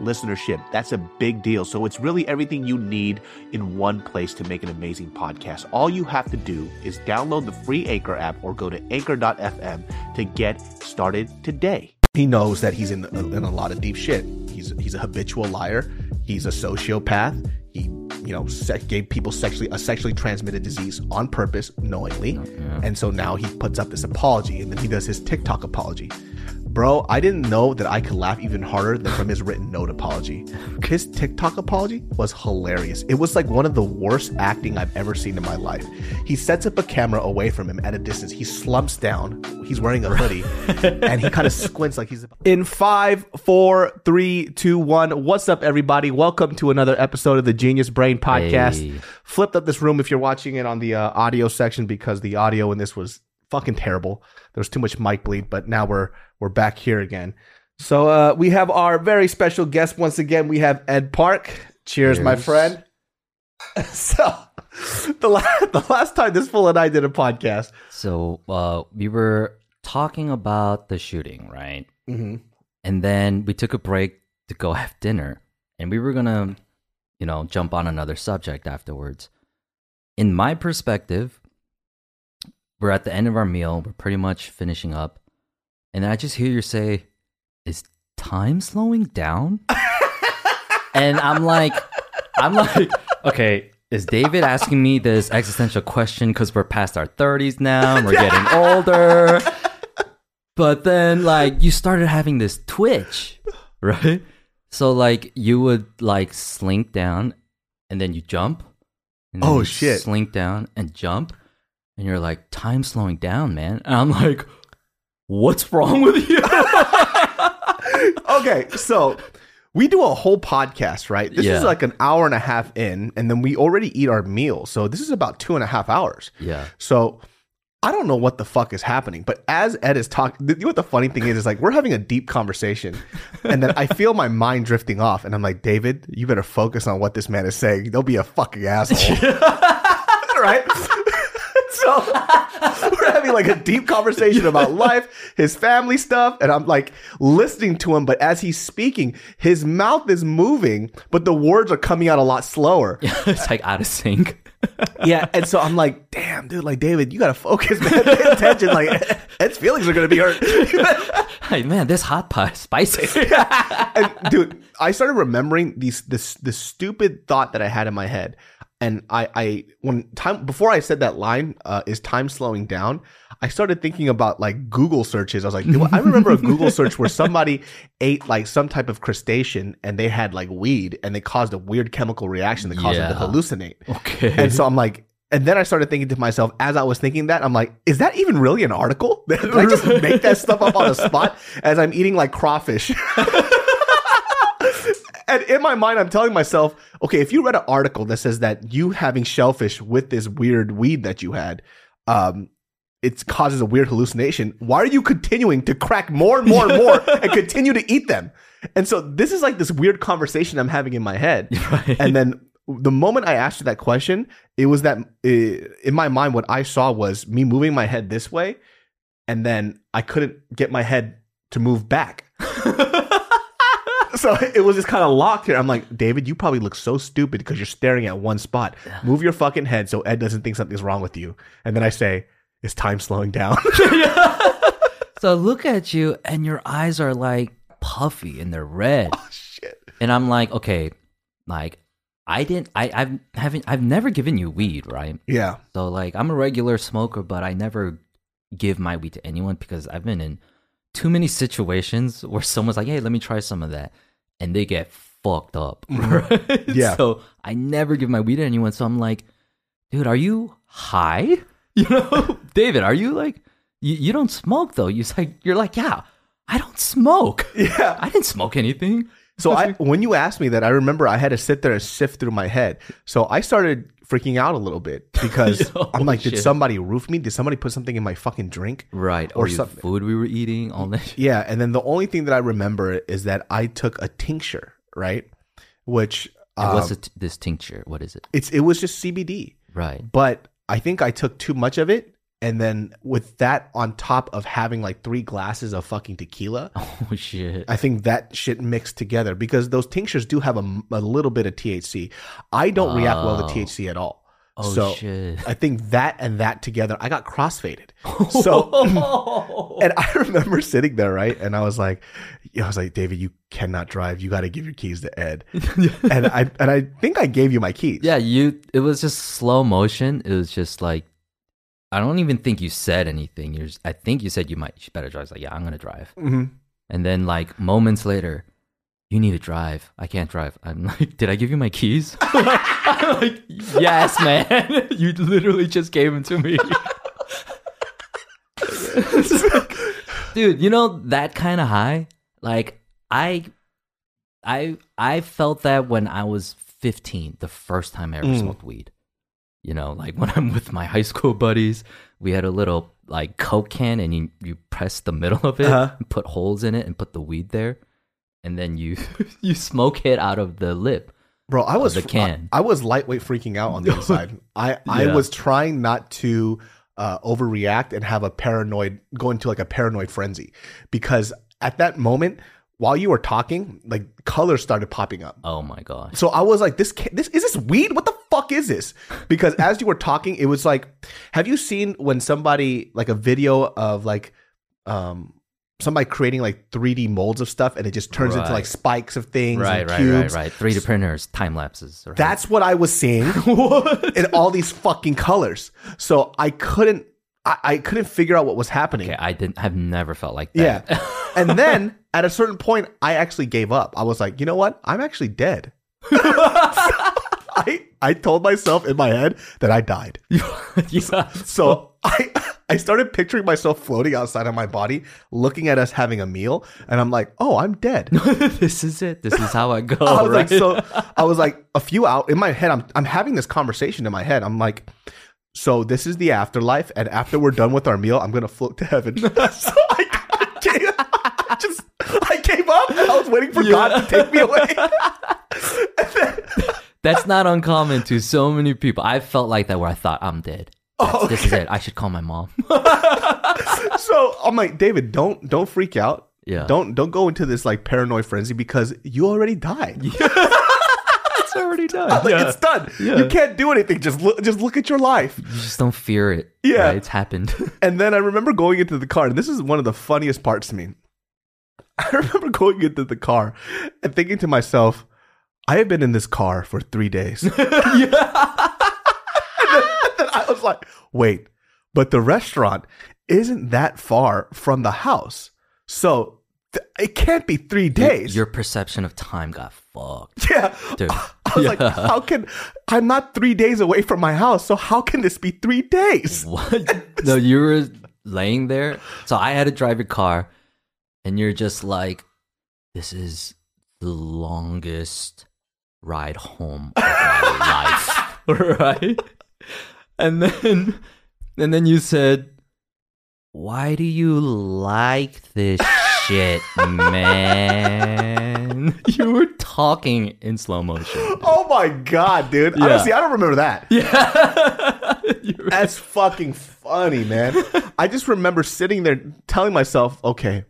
listenership. That's a big deal. So it's really everything you need in one place to make an amazing podcast. All you have to do is download the free Anchor app or go to anchor.fm to get started today. He knows that he's in, in a lot of deep shit. He's, he's a habitual liar. He's a sociopath. He, you know, se- gave people sexually a sexually transmitted disease on purpose, knowingly, oh, and so now he puts up this apology, and then he does his TikTok apology. Bro, I didn't know that I could laugh even harder than from his written note apology. His TikTok apology was hilarious. It was like one of the worst acting I've ever seen in my life. He sets up a camera away from him at a distance. He slumps down. He's wearing a hoodie, and he kind of squints like he's in five, four, three, two, one. What's up, everybody? Welcome to another episode of the Genius Brain Podcast. Hey. Flipped up this room if you're watching it on the uh, audio section because the audio in this was fucking terrible. There was too much mic bleed, but now we're we're back here again. So uh, we have our very special guest once again. We have Ed Park. Cheers, my friend. so the la- the last time this fool and I did a podcast, So uh, we were talking about the shooting, right? Mm-hmm. And then we took a break to go have dinner, and we were gonna, you know, jump on another subject afterwards. In my perspective, we're at the end of our meal. We're pretty much finishing up, and I just hear you say, "Is time slowing down?" and I'm like, I'm like, okay. Is David asking me this existential question because we're past our 30s now and we're getting older? But then, like, you started having this twitch, right? So, like, you would like slink down and then you jump. And then Oh, you shit. Slink down and jump. And you're like, time's slowing down, man. And I'm like, what's wrong with you? okay, so we do a whole podcast, right? This is like an hour and a half in, and then we already eat our meal. So this is about two and a half hours. yeah. So I don't know what the fuck is happening, but as Ed is talking, you know what the funny thing is? Is like we're having a deep conversation, and then I feel my mind drifting off, and I'm like, David, you better focus on what this man is saying. Don't be a fucking asshole, right? So we're having like a deep conversation about life, his family stuff, and I'm like listening to him, but as he's speaking, his mouth is moving, but the words are coming out a lot slower. it's like out of sync. Yeah, and so I'm like, damn, dude, like David, you gotta focus, man. Pay attention. Like Ed's feelings are gonna be hurt. Hey, man, this hot pie is spicy. and dude, I started remembering these this this stupid thought that I had in my head. And I, I when time before I said that line, uh, is time slowing down? I started thinking about like Google searches. I was like, I remember a Google search where somebody ate like some type of crustacean and they had like weed and they caused a weird chemical reaction that caused them to hallucinate. Okay. And so I'm like, and then I started thinking to myself as I was thinking that, I'm like, is that even really an article? Did I just make that stuff up on the spot as I'm eating like crawfish? And in my mind, I'm telling myself, okay, if you read an article that says that you having shellfish with this weird weed that you had, um, it causes a weird hallucination. Why are you continuing to crack more and more and more and continue to eat them? And so this is like this weird conversation I'm having in my head. Right. And then the moment I asked you that question, it was that uh, in my mind, what I saw was me moving my head this way, and then I couldn't get my head to move back. so it was just kind of locked here. I'm like, David, you probably look so stupid because you're staring at one spot. Move your fucking head so Ed doesn't think something's wrong with you. And then I say, is time slowing down? So look at you, and your eyes are like puffy and they're red. oh, shit. And I'm like, okay, like I didn't, I, I've haven't, I've never given you weed, right? Yeah. So like, I'm a regular smoker, but I never give my weed to anyone because I've been in too many situations where someone's like, hey, let me try some of that, and they get fucked up, mm-hmm. right? Yeah. So I never give my weed to anyone. So I'm like, dude, are you high? You know, David, are you like you, you don't smoke though? You like you're like, yeah, I don't smoke. Yeah. I didn't smoke anything. So I, when you asked me that, I remember I had to sit there and sift through my head. So I started freaking out a little bit because Oh, I'm like, did shit. somebody roof me? Did somebody put something in my fucking drink? Right. Or Or, something. food we were eating all that. Yeah, and then the only thing that I remember is that I took a tincture, right? Which um, What's it, this tincture? What is it? it's it was just CBD, Right. but I think I took too much of it, and then with that on top of having like three glasses of fucking tequila, Oh shit. I think that shit mixed together because those tinctures do have a, a little bit of THC. I don't react well to Oh. THC at all. Oh so shit. I think that and that together, I got crossfaded. So oh. and I remember sitting there, right? And I was like, I was like, David, you cannot drive. You got to give your keys to Ed. and I and I think I gave you my keys. yeah, you. It was just slow motion. It was just like, I don't even think you said anything. You're. Just, I think you said you might. You better drive. I was like, yeah, I'm gonna drive. hmm And then like moments later, you need to drive. I can't drive. I'm like, did I give you my keys? I'm like, yes, man. you literally just gave them to me. Dude, you know that kind of high? Like I I I felt that when I was 15, the first time I ever Mm. smoked weed. You know, like when I'm with my high school buddies, we had a little like Coke can and you, you press the middle of it, Uh-huh. and put holes in it and put the weed there. And then you you smoke it out of the lip. Bro, I was the can. I, I was lightweight freaking out on the inside. I I Yeah. was trying not to uh, overreact and have a paranoid go into like a paranoid frenzy because at that moment while you were talking, like colors started popping up. Oh my gosh. So I was like, "This, ca- this is this weed? What the fuck is this?" Because as you were talking, it was like, have you seen when somebody like a video of like, um, somebody creating like 3D molds of stuff and it just turns into like spikes of things, Right, right, cubes. right, right. 3D printers, time lapses. Right? That's what I was seeing in all these fucking colors. So I couldn't, I, I couldn't figure out what was happening. okay. I didn't. I've never felt like Yeah. and then at a certain point, I actually gave up. I was like, you know what? I'm actually dead. I I told myself in my head that I died. yeah. So I I started picturing myself floating outside of my body, looking at us having a meal, and I'm like, oh, I'm dead. this is it. This is how I go. I was right? like, so I was like a few out in my head. I'm I'm having this conversation in my head. I'm like, so this is the afterlife, and after we're done with our meal, I'm gonna float to heaven. so I, I, gave, I just I gave up. And I was waiting for God to take me away. That's not uncommon to so many people. I felt like that where I thought I'm dead. Oh, This is it. I should call my mom. so I'm like, David, don't don't freak out. Yeah. Don't don't go into this like paranoid frenzy because you already died. it's already done. Like, It's done. Yeah. You can't do anything. Just look just look at your life. You just don't fear it. Yeah. right? It's happened. And then I remember going into the car, and this is one of the funniest parts to me. I remember going into the car and thinking to myself, I have been in this car for three days. and, then, and then I was like, wait, but the restaurant isn't that far from the house. So th- it can't be three days. Your perception of time got fucked. yeah. Dude. I was like, "How can I'm not three days away from my house? So how can this be three days? What? no, you were laying there. So I had to drive your car, and you're just like, this is the longest ride home of my life. right? And then and then you said, Why do you like this shit, man? You were talking in slow motion. Oh my god, dude. Yeah. Honestly, I don't remember that. Yeah. That's fucking funny, man. I just remember sitting there telling myself, okay,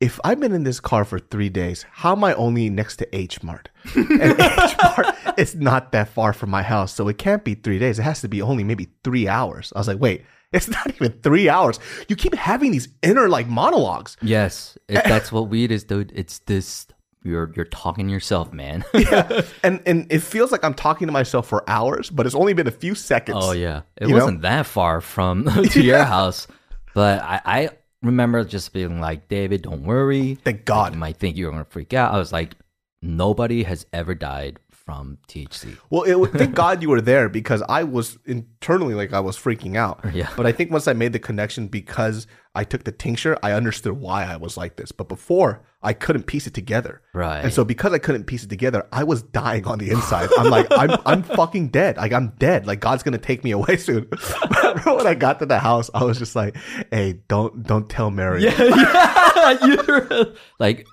if I've been in this car for three days, how am I only next to H Mart? And H Mart is not that far from my house, so it can't be three days. It has to be only maybe three hours. I was like, wait, it's not even three hours. You keep having these inner like monologues. Yes, if that's what weed is, dude. It's this. You're you're talking to yourself, man. Yeah. and and it feels like I'm talking to myself for hours, but it's only been a few seconds. oh yeah, it wasn't that far from to your house, but I, I remember just being like, David, don't worry. Thank God. You might think you're gonna freak out. I was like, nobody has ever died from THC. Well, it, thank God you were there because I was internally like I was freaking out. Yeah. But I think once I made the connection because I took the tincture, I understood why I was like this. But before, I couldn't piece it together. Right. And so because I couldn't piece it together, I was dying on the inside. I'm like, I'm I'm fucking dead. Like I'm dead. Like God's gonna take me away soon. But when I got to the house, I was just like, hey, don't don't tell Mary. yeah, yeah. Like,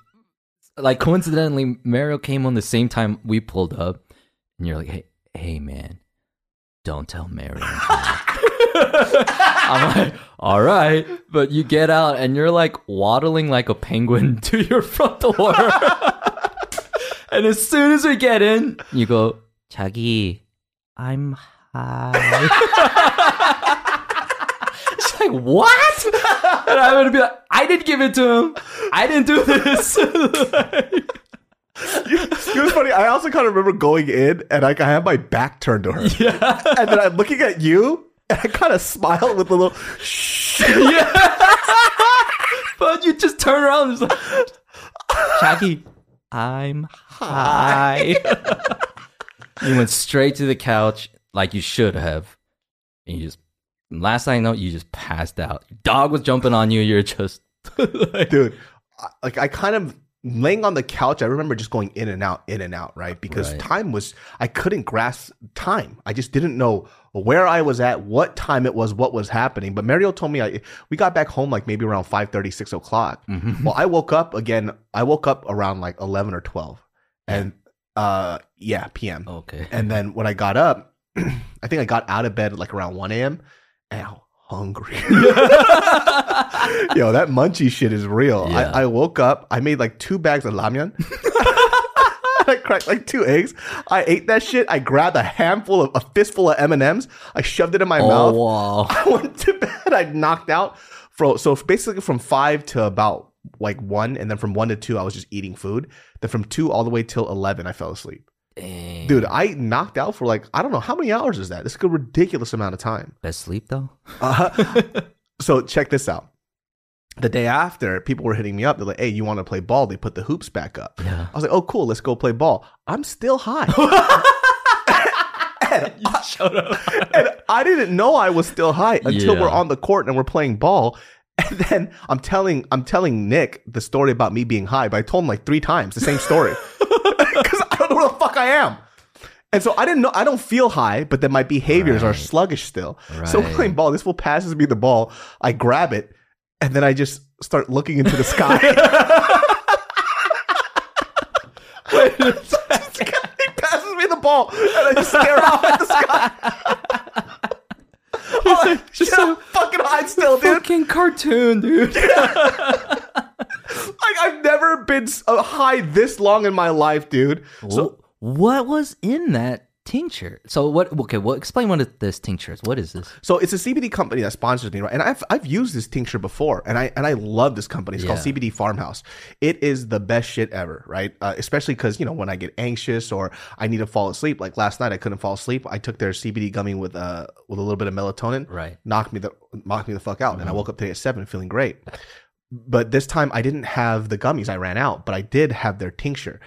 like coincidentally, Mario came on the same time we pulled up, and you're like, "Hey, hey, man, don't tell Mario." I'm like, "All right," but you get out and you're like waddling like a penguin to your front door, and as soon as we get in, you go, "Chagi, I'm high." Like, "What?" And I'm gonna be like, "I didn't give it to him. I didn't do this." It was funny. I also kind of remember going in and like I had my back turned to her. yeah. And then I'm looking at you and I kind of smiled with a little shh. Yeah. but you just turn around and like, Chagi, I'm high. you went straight to the couch like you should have. And you just, last thing I know, you just passed out. Your dog was jumping on you. You're just, like, dude I- like i kind of laying on the couch i remember just going in and out in and out right? Because Right. time was i couldn't grasp time. I just didn't know where i was at what time it was what was happening. But mario told me I, we got back home like maybe around 5 6 o'clock. Well i woke up again i woke up around like 11 or 12 and uh yeah pm okay. and then when i got up i think i got out of bed like around 1 a.m was hungry Yo, that munchie shit is real. Yeah. I, I woke up, I made like two bags of ramyun. I cracked like two eggs. I ate that shit. I grabbed a handful of a fistful of M and M's. I shoved it in my oh, mouth. wow. I went to bed. I knocked out. From, so basically, from five to about like one, and then from one to two, I was just eating food. Then from two all the way till eleven, I fell asleep. Dang. Dude, I knocked out for like I don't know how many hours is that. It's like a ridiculous amount of time. Best sleep though? Uh, so check this out. The day after, people were hitting me up. They're like, "Hey, you want to play ball?" They put the hoops back up. Yeah. I was like, "Oh, cool. Let's go play ball." I'm still high, you showed up. and I didn't know I was still high until Yeah. we're on the court and we're playing ball. And then I'm telling I'm telling Nick the story about me being high, but I told him like three times the same story because I don't know where the fuck I am. And so I didn't know I don't feel high, but then my behaviors are sluggish still. So we're playing ball. This fool passes me the ball. I grab it, and then I just start looking into the sky. he passes me the ball, and I just stare off at the sky. I'm just so fucking high still, dude. Fucking cartoon, dude. Like I've never been uh, high this long in my life, dude. So what was in that tincture? So what? Okay, well, explain what this tincture is. What is this? So it's a CBD company that sponsors me, right? And I've I've used this tincture before, and I and I love this company. It's called CBD Farmhouse. It is the best shit ever, right? Uh, especially because you know when I get anxious or I need to fall asleep. Like last night, I couldn't fall asleep. I took their CBD gummy with uh with a little bit of melatonin, Right. knocked me the knocked me the fuck out, and I woke up today at seven feeling great. But this time I didn't have the gummies. I ran out, but I did have their tincture.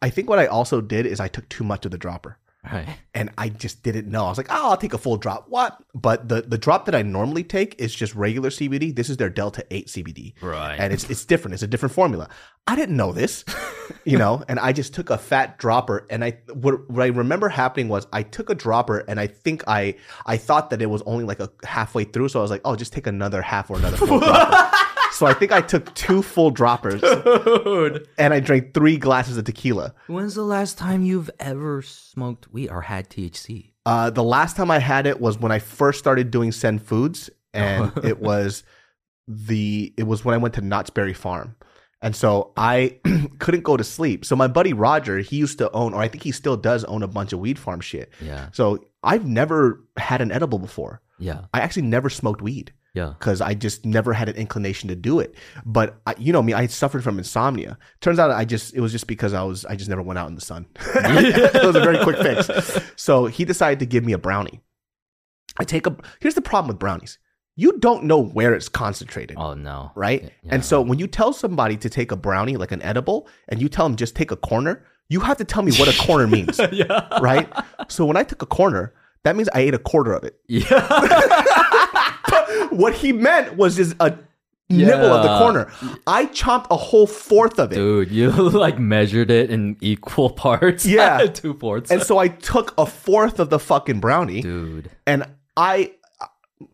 I think what I also did is I took too much of the dropper Right. and I just didn't know. I was like, oh, I'll take a full drop. What? But the the drop that I normally take is just regular CBD. This is their Delta 8 CBD. Right. And it's it's different. It's a different formula. I didn't know this, you know, and I just took a fat dropper and I what, what I remember happening was I took a dropper and I think I I thought that it was only like a halfway through. So I was like, oh, just take another half or another full dropper. So I think I took two full droppers Dude. and I drank three glasses of tequila. When's the last time you've ever smoked weed or had THC? Uh, the last time I had it was when I first started doing Send Foods, and it was the it was when I went to Knott's Berry Farm, and so I couldn't go to sleep. So my buddy Roger, he used to own, or I think he still does own a bunch of weed farm shit. Yeah. So I've never had an edible before. Yeah. I actually never smoked weed Yeah. because I just never had an inclination to do it. But I, you know me, I suffered from insomnia. Turns out I just it was just because I was I just never went out in the sun. it was a very quick fix. So he decided to give me a brownie. I take a here's the problem with brownies. You don't know where it's concentrated. Oh no. Right? Yeah. And so when you tell somebody to take a brownie, like an edible, and you tell them just take a corner, you have to tell me what a corner means, yeah. right? So when I took a corner, that means I ate a quarter of it. Yeah. What he meant was just a nibble of the corner. I chomped a whole fourth of it. Dude, you like measured it in equal parts. Yeah. Two fourths. And so I took a fourth of the fucking brownie Dude. and I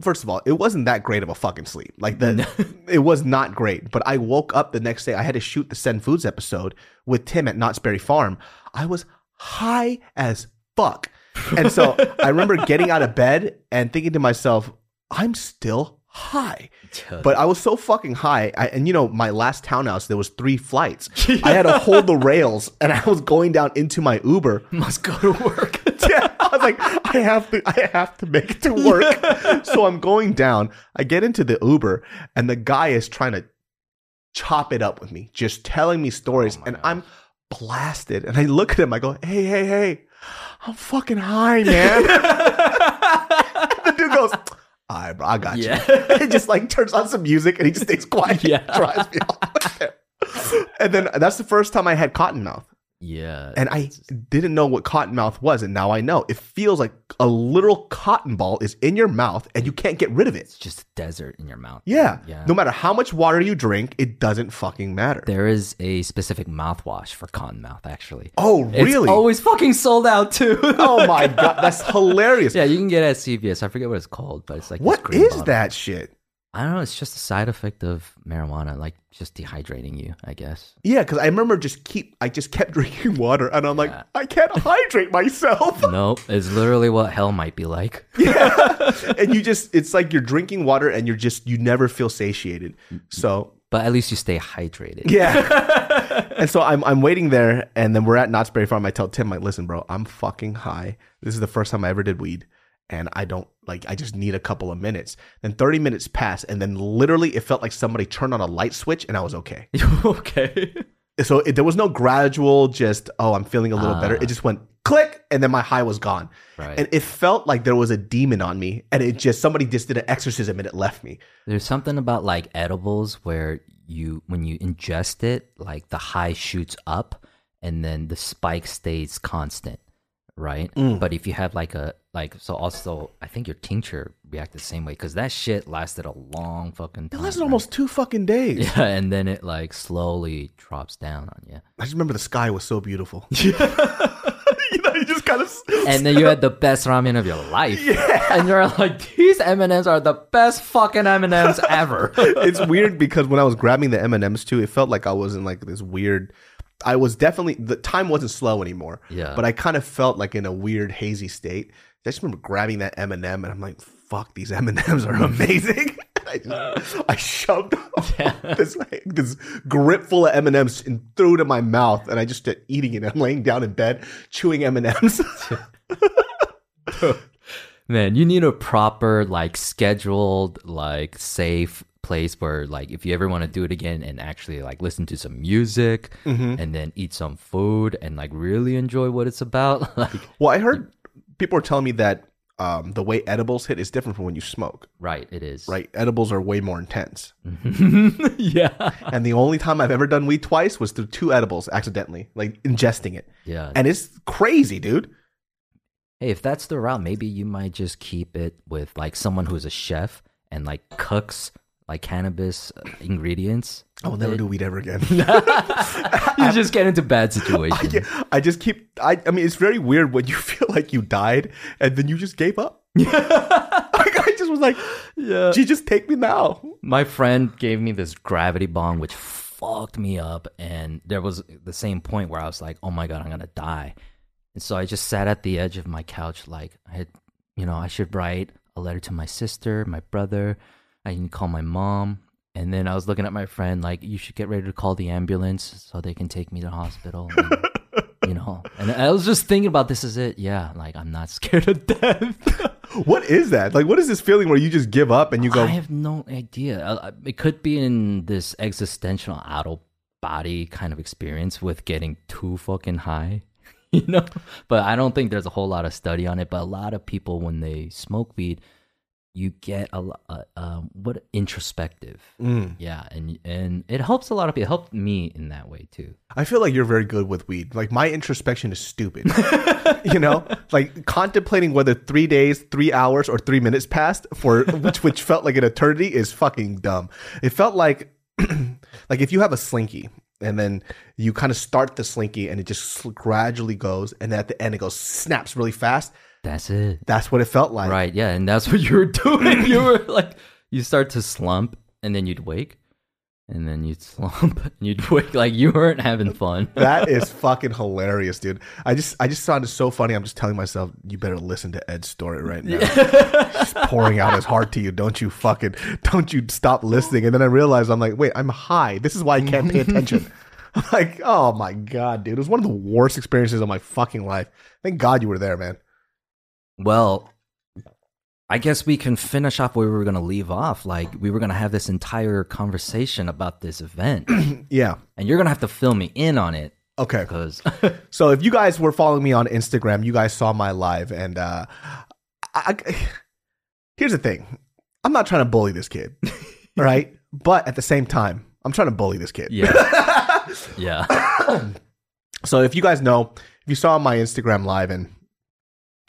first of all, it wasn't that great of a fucking sleep. Like the it was not great. But I woke up the next day. I had to shoot the Send Foods episode with Tim at Knott's Berry Farm. I was high as fuck. And so I remember getting out of bed and thinking to myself, I'm still high. But I was so fucking high, I, and you know, my last townhouse there was three flights. I had to hold the rails, and I was going down into my Uber. must go to work. Yeah, I was like, I have to, I have to make it to work. so I'm going down. I get into the Uber, and the guy is trying to chop it up with me, just telling me stories, Oh and. I'm blasted. And I look at him, I go, Hey, hey, hey, I'm fucking high, man. the dude goes. All right, bro, I got Yeah. you. it just like turns on some music and he just stays quiet. Yeah. drives me off. and then that's the first time I had cottonmouth yeah. and I didn't know what cotton mouth was, and now I know. It feels like a literal cotton ball is in your mouth, and you can't get rid of it. it's just desert in your mouth. Yeah. Yeah. No matter how much water you drink, it doesn't fucking matter. There is a specific mouthwash for cotton mouth, actually. oh, It's really? always fucking sold out too. oh my god, that's hilarious. yeah, you can get it at CVS. I forget what it's called, but it's like What is bottle. that shit? I don't know. It's just a side effect of marijuana, like just dehydrating you, I guess. Yeah, because I remember just keep I just kept drinking water, and I'm like, I can't hydrate myself. nope, it's literally what hell might be like. yeah, and you just it's like you're drinking water, and you're just you never feel satiated. So But at least you stay hydrated. Yeah. and so I'm I'm waiting there, and then we're at Knott's Berry Farm. I tell Tim, like, listen, bro, I'm fucking high. This is the first time I ever did weed, and I don't like. I just need a couple of minutes. Then 30 minutes pass, and then literally it felt like somebody turned on a light switch, and I was okay. okay. So it, there was no gradual, just oh, I'm feeling a little better. Ah. It just went click, and then my high was gone. Right. And it felt like there was a demon on me, and it just somebody just did an exorcism, and it left me. There's something about like edibles where you when you ingest it, like the high shoots up and then the spike stays constant, right? Mm. But if you have like a like so also I think your tincture reacted the same way because that shit lasted a long fucking It lasted right? almost two fucking days. yeah, and then it like slowly drops down on you. I just remember the sky was so beautiful. you know, you just kind of. And then you had the best ramen of your life. Yeah. And you're like, these M and M's are the best fucking M and M's ever. it's weird because when I was grabbing the M and M's too, it felt like I was in like this weird. I was definitely the time wasn't slow anymore. Yeah. but I kind of felt like in a weird hazy state. I just remember grabbing that M and m and I'm like, "Fuck, these M and M's are amazing." I, just, I shoved this like, this grip full of M and M's and threw it in my mouth, and I just started eating it. I'm laying down in bed chewing M and M's. Man, you need a proper, like, scheduled, like, safe place where, like, if you ever want to do it again and actually, like, listen to some music and then eat some food and, like, really enjoy what it's about. like, Well, I heard people were telling me that um, the way edibles hit is different from when you smoke. right, it is. Right, edibles are way more intense. yeah. And the only time I've ever done weed twice was through two edibles accidentally, like ingesting it. Yeah. And it's crazy, dude. Hey, if that's the route, maybe you might just keep it with, like, someone who's a chef and, like, cooks, like, cannabis uh, ingredients. I will never do weed ever again. You just get into bad situations. Yeah, I just keep. I. I mean, it's very weird when you feel like you died and then you just gave up. I just was like, Yeah. "Gee, just take me now." my friend gave me this gravity bong which fucked me up and there was the same point where i was like oh my god i'm gonna die and so i just sat at the edge of my couch like i had you know i should write a letter to my sister my brother i can call my mom and then i was looking at my friend like you should get ready to call the ambulance so they can take me to the hospital and, you know and i was just thinking about this is it yeah like i'm not scared of death What is that? Like, what is this feeling where you just give up and you go? I have no idea. It could be in this existential out of body kind of experience with getting too fucking high, you know. But I don't think there's a whole lot of study on it. But a lot of people, when they smoke weed, you get a lot uh, um, what introspective. Mm. Yeah, and and it helps a lot of people. It helped me in that way too. I feel like you're very good with weed. Like my introspection is stupid. you know, like contemplating whether three days, three hours, or three minutes passed for which which felt like an eternity is fucking dumb. It felt like like if you have a slinky and then you kind of start the slinky and it just gradually goes and at the end it goes snaps really fast. That's it. That's what it felt like. Right. Yeah, and that's what you were doing. you were like, you start to slump, and then you'd wake, and then you'd slump, and you'd wake. Like you weren't having fun. That is fucking hilarious, dude. I just I just found it so funny. I'm just telling myself, you better listen to Ed's story right now. He's pouring out his heart to you. Don't you fucking don't you stop listening. And then I realized I'm like, wait, I'm high. This is why I can't pay attention. I'm like, oh my god, dude. It was one of the worst experiences of my fucking life. Thank God you were there, man. Well, I guess we can finish off where we were going to leave off. Like we were going to have this entire conversation about this event, Yeah. and you're going to have to fill me in on it Okay. because So if you guys were following me on Instagram, you guys saw my live, and uh, I, I- here's the thing: I'm not trying to bully this kid, right? But at the same time, I'm trying to bully this kid. yeah, yeah, So if you guys know, if you saw my Instagram live, and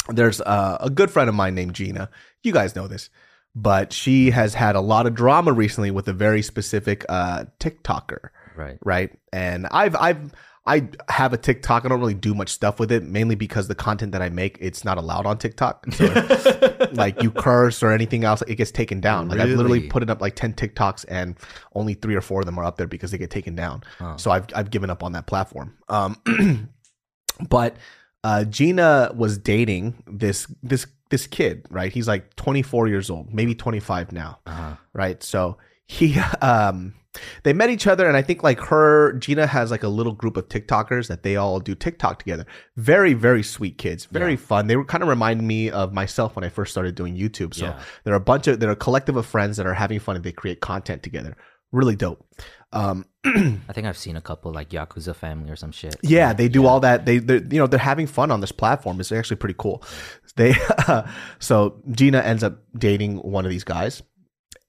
there's uh, a good friend of mine named Gina. You guys know this, but she has had a lot of drama recently with a very specific uh, TikToker. right. right? And I've I've I have a TikTok. I don't really do much stuff with it, mainly because the content that I make it's not allowed on TikTok. So like you curse or anything else, it gets taken down. Like I've literally put it up like ten TikToks, and only three or four of them are up there because they get taken down. Huh. So I've I've given up on that platform. Um, but uh, Gina was dating this this this kid, right? He's like 24 years old, maybe 25 now Uh-huh. right? So he um they met each other and I think like her Gina has like a little group of TikTokers that they all do TikTok together. Very very sweet kids, very Yeah. fun. They were kind of remind me of myself when I first started doing YouTube. So Yeah. they're a bunch of they're a collective of friends that are having fun and they create content together. Really dope. Um I think I've seen a couple like Yakuza Family or some shit. yeah, they do all that. They, they, you know, they're having fun on this platform. It's actually pretty cool. They, so Gina ends up dating one of these guys,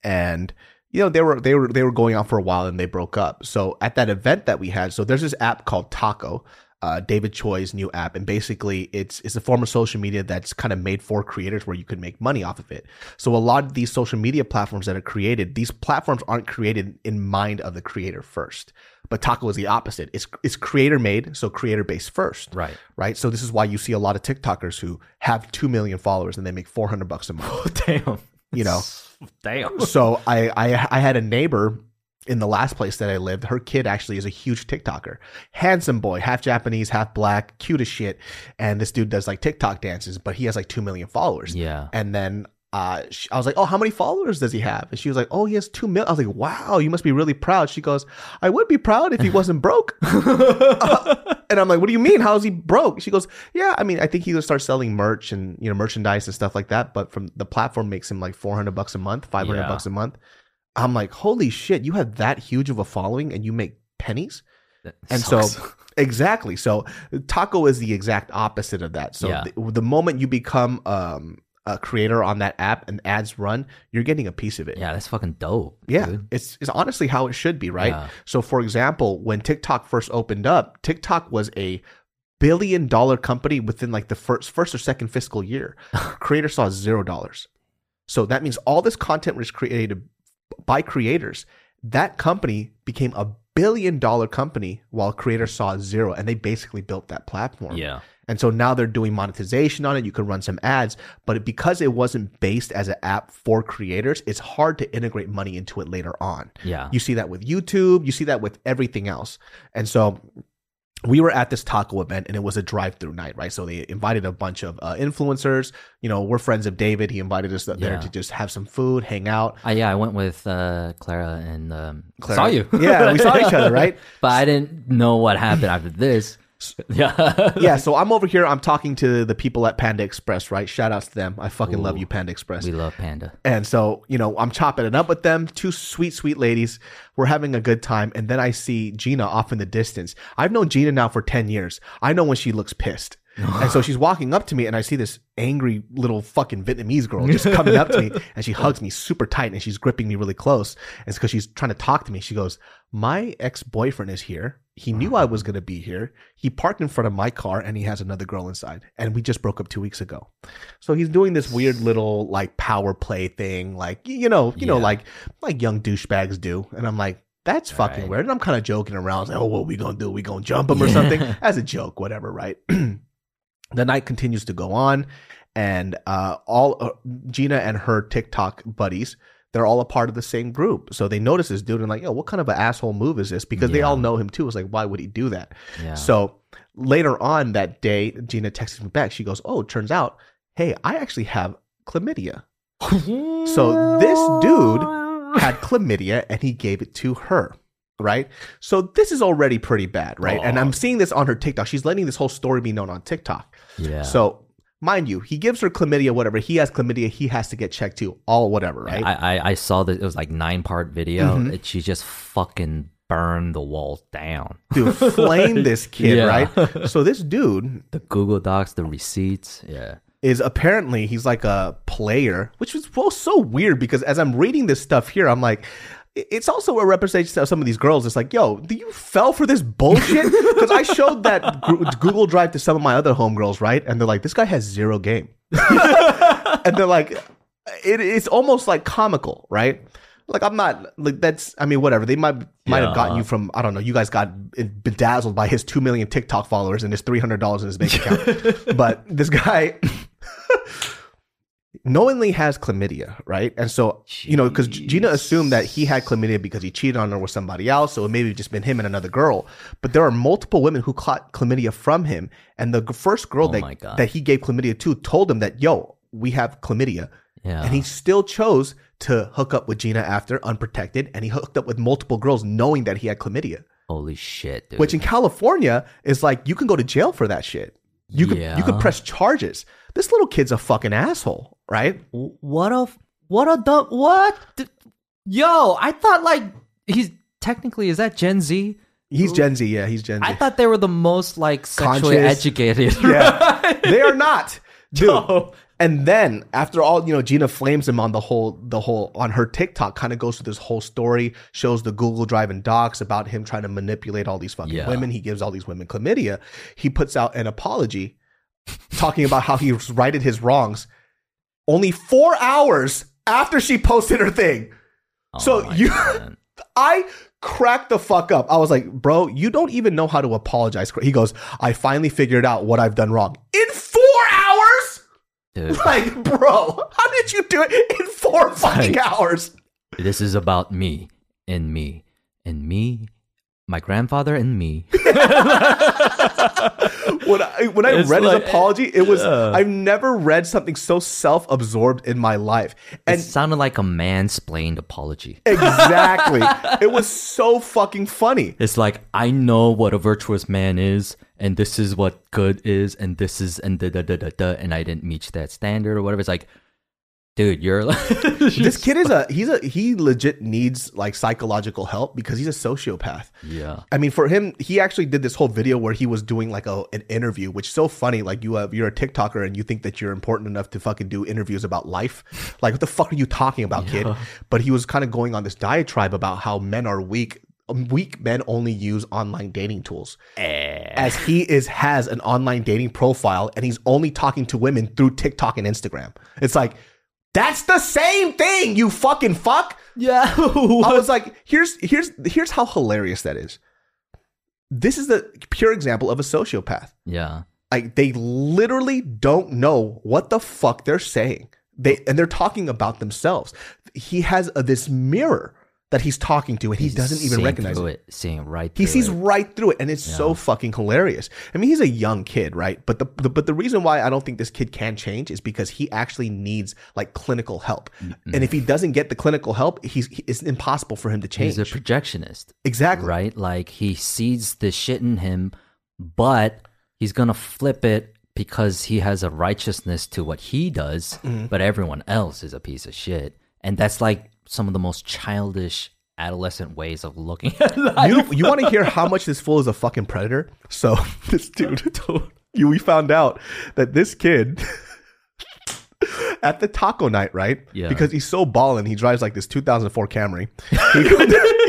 and you know they were they were they were going out for a while and they broke up. So at that event that we had, so there's this app called Taco. Uh, David Choi's new app, and basically it's it's a form of social media that's kind of made for creators where you can make money off of it. So a lot of these social media platforms that are created, these platforms aren't created in mind of the creator first. But Taco is the opposite. It's it's creator made, so creator based first Right. right? So this is why you see a lot of TikTokers who have two million followers and they make four hundred bucks a month. Damn. You know. Damn. so I, I I had a neighbor in the last place that I lived. Her kid actually is a huge TikToker, handsome boy, half Japanese, half black, cute as shit. And this dude does like TikTok dances, but he has like two million followers. Yeah. And then uh, she, I was like, "Oh, how many followers does he have?" And she was like, "Oh, he has two million. I was like, "Wow, you must be really proud." She goes, "I would be proud if he wasn't broke." Uh, and I'm like, "What do you mean? How is he broke?" She goes, "Yeah, I mean, I think he will start selling merch and you know merchandise and stuff like that. But from the platform makes him like 400 bucks a month, 500 Yeah. bucks a month." I'm like, "Holy shit! You have that huge of a following and you make pennies." That And sucks. so exactly. So taco is the exact opposite of that. So Yeah. the, the moment you become um, a creator on that app and ads run, you're getting a piece of it. yeah, that's fucking dope. Yeah, dude. it's it's honestly how it should be, right? Yeah. So, for example, when TikTok first opened up, TikTok was a billion dollar company within like the first first or second fiscal year. Creator saw zero dollars. So that means all this content was created by creators. That company became a billion dollar company while creators saw zero, and they basically built that platform. Yeah. And so now they're doing monetization on it. You can run some ads, but because it wasn't based as an app for creators, it's hard to integrate money into it later on. Yeah. You see that with YouTube, you see that with everything else. And so we were at this taco event and it was a drive-through night, right? So they invited a bunch of uh, influencers. You know, we're friends of David. He invited us there Yeah. to just have some food, hang out. Uh, yeah, I went with uh, Clara and um, Clara- saw you. Yeah, we saw each other, right? But I didn't know what happened after this. Yeah. yeah, so I'm over here. I'm talking to the people at Panda Express, right? Shout outs to them. I fucking love you, Panda Express. we love Panda. And so, you know, I'm chopping it up with them. Two sweet, sweet ladies. We're having a good time. And then I see Gina off in the distance. I've known Gina now for 10 years. I know when she looks pissed. and so she's walking up to me, and I see this angry little fucking Vietnamese girl just coming up to me, and she hugs me super tight, and she's gripping me really close. And it's because she's trying to talk to me. She goes, "My ex boyfriend is here. He knew I was gonna be here. He parked in front of my car, and he has another girl inside. And we just broke up two weeks ago. So he's doing this weird little like power play thing, like you know, you know, like like young douchebags do. And I'm like." That's fucking Right. weird. And I'm kind of joking around. Like, oh, what we gonna do? We gonna jump him or something? As a joke, whatever, right? the night continues to go on and uh, all uh, gina and her tiktok buddies they're all a part of the same group. So they notice this dude and like yo what kind of an asshole move is this? Because they all know him too. It's like why would he do that? Yeah. so later on that day gina texts me back. She goes oh turns out hey i actually have chlamydia. So this dude had chlamydia and he gave it to her right? So this is already pretty bad right? And Oh. i'm seeing this on her tiktok. She's letting this whole story be known on tiktok. Yeah. so, mind you, he gives her chlamydia, whatever. He has chlamydia. He has to get checked too. All whatever, right? I, I I saw that it was like nine part video. Mhm. It, she just fucking burned the walls down. Dude, flame this kid, Yeah. right? So this dude The Google Docs, the receipts. Yeah. is apparently he's like a player, which was well so weird because as I'm reading this stuff here, I'm like. It's also a representation of some of these girls. It's like, yo, do you fell for this bullshit? Because I showed that Google Drive to some of my other homegirls, right? And they're like, this guy has zero game. and they're like, it, it's almost like comical, right? Like I'm not like that's. I mean, whatever. They might might have gotten you from. I don't know. You guys got bedazzled by his two million TikTok followers and his three hundred dollars in his bank account. but this guy knowingly has chlamydia, right? And so you know, because Gina assumed that he had chlamydia because he cheated on her with somebody else, so it maybe just been him and another girl. But there are multiple women who caught chlamydia from him, and the first girl Oh that that he gave chlamydia to told him that, "Yo, we have chlamydia." Yeah. And he still chose to hook up with Gina after unprotected, and he hooked up with multiple girls knowing that he had chlamydia. Holy shit, dude. Which in California is like you can go to jail for that shit. You could you could press charges. This little kid's a fucking asshole, right? what a what a dumb what? Yo, I thought like he's technically is that Gen Z? He's Gen Z, yeah, he's Gen Z. I thought they were the most like sexually Conscious. educated. yeah, they are not, dude. No. And then after all, you know, Gina flames him on the whole, the whole on her TikTok, kind of goes through this whole story, shows the Google Drive and docs about him trying to manipulate all these fucking Yeah. women. He gives all these women chlamydia. He puts out an apology, talking about how he righted his wrongs. Only four hours after she posted her thing, oh So Oh my you- God. I cracked the fuck up. I was like, bro, you don't even know how to apologize. He goes, I finally figured out what I've done wrong in four hours. dude. Like, bro, how did you do it in four fucking Like- hours? This is about me and me and me, my grandfather and me. When I when I It's read like- his apology, it was Yeah. I've never read something so self-absorbed in my life. It And sounded like a mansplained apology. exactly. it was so fucking funny. It's like I know what a virtuous man is, and this is what good is, and this is and da da da da da, and I didn't meet that standard or whatever. It's like, dude, you're like This kid is a he's a he legit needs like psychological help because he's a sociopath. yeah, I mean, for him, he actually did this whole video where he was doing like a an interview, which is so funny. Like you have you're a TikToker and you think that you're important enough to fucking do interviews about life. Like what the fuck are you talking about, kid? But he was kind of going on this diatribe about how men are weak. Um, weak men only use online dating tools. Eh. As he is has an online dating profile and he's only talking to women through TikTok and Instagram. It's like that's the same thing, you fucking fuck. yeah. I was like, here's here's here's how hilarious that is. This is the pure example of a sociopath. yeah, Like they literally don't know what the fuck they're saying. They and they're talking about themselves. He has a, this mirror that he's talking to, and he doesn't even recognize through it. it. Seeing right. He sees it. right through it, and it's so fucking hilarious. I mean, he's a young kid, right? But the, the but the reason why I don't think this kid can change is because he actually needs like clinical help, and if he doesn't get the clinical help, he's he, it's impossible for him to change. He's a projectionist, exactly. right? Like he sees the shit in him, but he's gonna flip it because he has a righteousness to what he does, Mm-hmm. but everyone else is a piece of shit, and that's like some of the most childish adolescent ways of looking at life. You you want to hear how much this fool is a fucking predator? So this dude, told you we found out that this kid at the taco night, right? Yeah. Because he's so ballin', he drives like this 2004 Camry. He-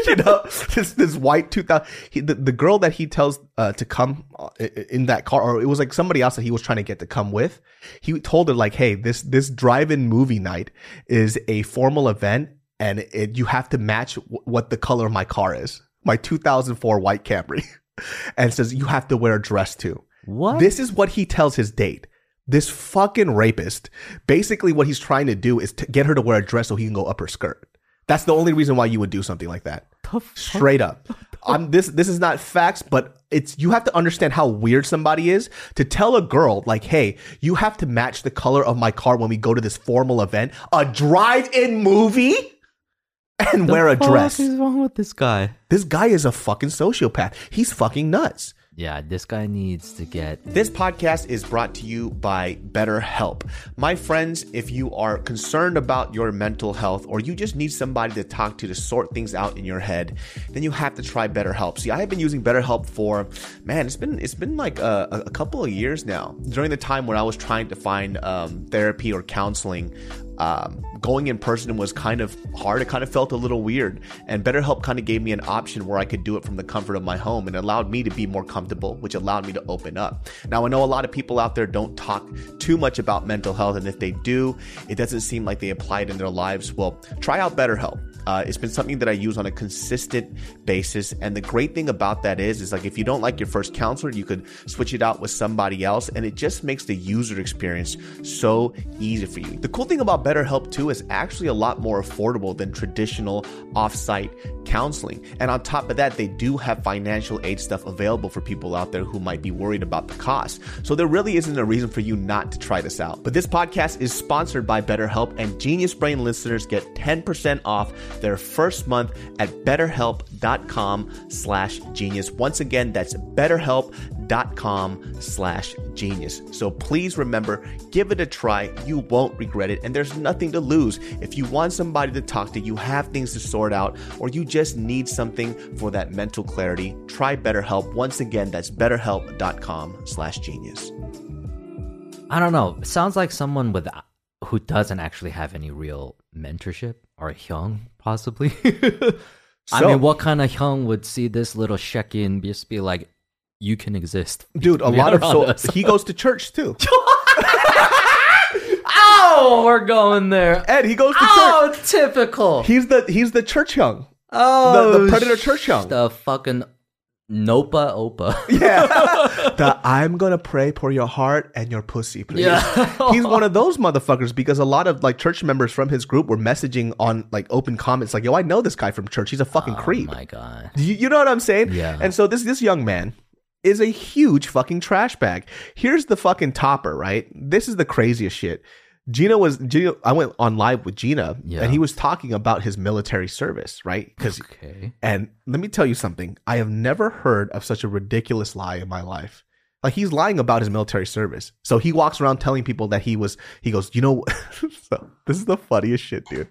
you know, this this white 2000. He, the, the girl that he tells uh, to come uh, in that car, or it was like somebody else that he was trying to get to come with. He told her like, "Hey, this this drive-in movie night is a formal event, and it, you have to match w- what the color of my car is, my 2004 white Camry." And says you have to wear a dress too. What? This is what he tells his date. This fucking rapist. Basically, what he's trying to do is to get her to wear a dress so he can go up her skirt. That's the only reason why you would do something like that. Straight up. I'm this this is not facts, but it's you have to understand how weird somebody is to tell a girl like, "Hey, you have to match the color of my car when we go to this formal event, a drive-in movie, and wear a dress." What is wrong with this guy? This guy is a fucking sociopath. He's fucking nuts. Yeah, this guy needs to get. This podcast is brought to you by BetterHelp. My friends, if you are concerned about your mental health or you just need somebody to talk to to sort things out in your head, then you have to try BetterHelp. See, I have been using BetterHelp for man, it's been it's been like a, a couple of years now. During the time when I was trying to find um, therapy or counseling, um, going in person was kind of hard. It kind of felt a little weird. And BetterHelp kind of gave me an option where I could do it from the comfort of my home and allowed me to be more comfortable, which allowed me to open up. Now, I know a lot of people out there don't talk too much about mental health. And if they do, it doesn't seem like they apply it in their lives. Well, try out BetterHelp. Uh, it's been something that I use on a consistent basis. And the great thing about that is, is like if you don't like your first counselor, you could switch it out with somebody else. And it just makes the user experience so easy for you. The cool thing about BetterHelp too is actually a lot more affordable than traditional offsite counseling. And on top of that, they do have financial aid stuff available for people out there who might be worried about the cost. So there really isn't a reason for you not to try this out. But this podcast is sponsored by BetterHelp and Genius Brain listeners get 10% off their first month at betterhelp.com slash genius. Once again, that's betterhelp.com slash genius. So please remember, give it a try. You won't regret it. And there's nothing to lose. If you want somebody to talk to, you have things to sort out, or you just need something for that mental clarity, try BetterHelp. Once again, that's betterhelp.com slash genius. I don't know. Sounds like someone with who doesn't actually have any real mentorship or hyung, possibly. I mean, what kind of hyung would see this little Shekin just be like, "You can exist, Dude, a lot of so us." he goes to church too. Oh, we're going there. Ed, he goes to oh, church. Oh, typical. He's the he's the church hyung. Oh, the Predator Church Hyung. The fucking Nopa Opa. Yeah. the I'm gonna pray for your heart and your pussy, please. Yeah. He's one of those motherfuckers because a lot of like church members from his group were messaging on like open comments like, yo, I know this guy from church. He's a fucking oh creep. Oh my god. You, you know what I'm saying? Yeah. And so this this young man is a huge fucking trash bag. Here's the fucking topper, right? This is the craziest shit. Gina was Gina. I went on live with Gina, Yeah. and he was talking about his military service, right? Because Okay. and let me tell you something. I have never heard of such a ridiculous lie in my life. Like he's lying about his military service. So he walks around telling people that he was he goes, "You know, so this is the funniest shit, dude.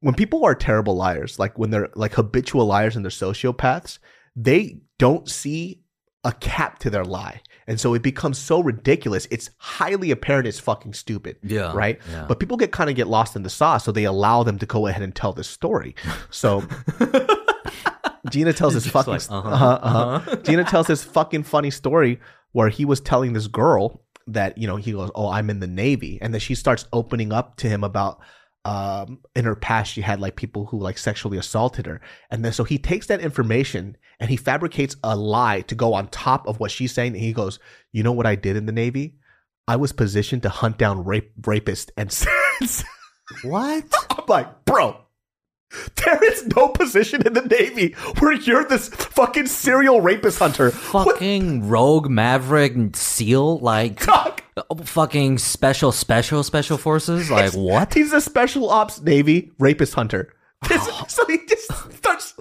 When people are terrible liars, like when they're like habitual liars and they're sociopaths, they don't see a cap to their lie. And so it becomes so ridiculous. It's highly apparent it's fucking stupid Yeah. right? Yeah. But people get kind of get lost in the sauce, so they allow them to go ahead and tell this story. So Gina tells this fucking like, uh-huh, uh-huh, uh-huh. Gina tells this fucking funny story where he was telling this girl that you know he goes, "Oh, I'm in the Navy," and then she starts opening up to him about. Um, in her past, she had like people who like sexually assaulted her, and then so he takes that information and he fabricates a lie to go on top of what she's saying. And he goes, "You know what I did in the Navy? I was positioned to hunt down rape rapists and What? I'm like, bro, there is no position in the Navy where you're this fucking serial rapist hunter. What fucking rogue maverick seal like fuck? fucking special special special forces like what He's a special ops Navy rapist hunter. This- so he just starts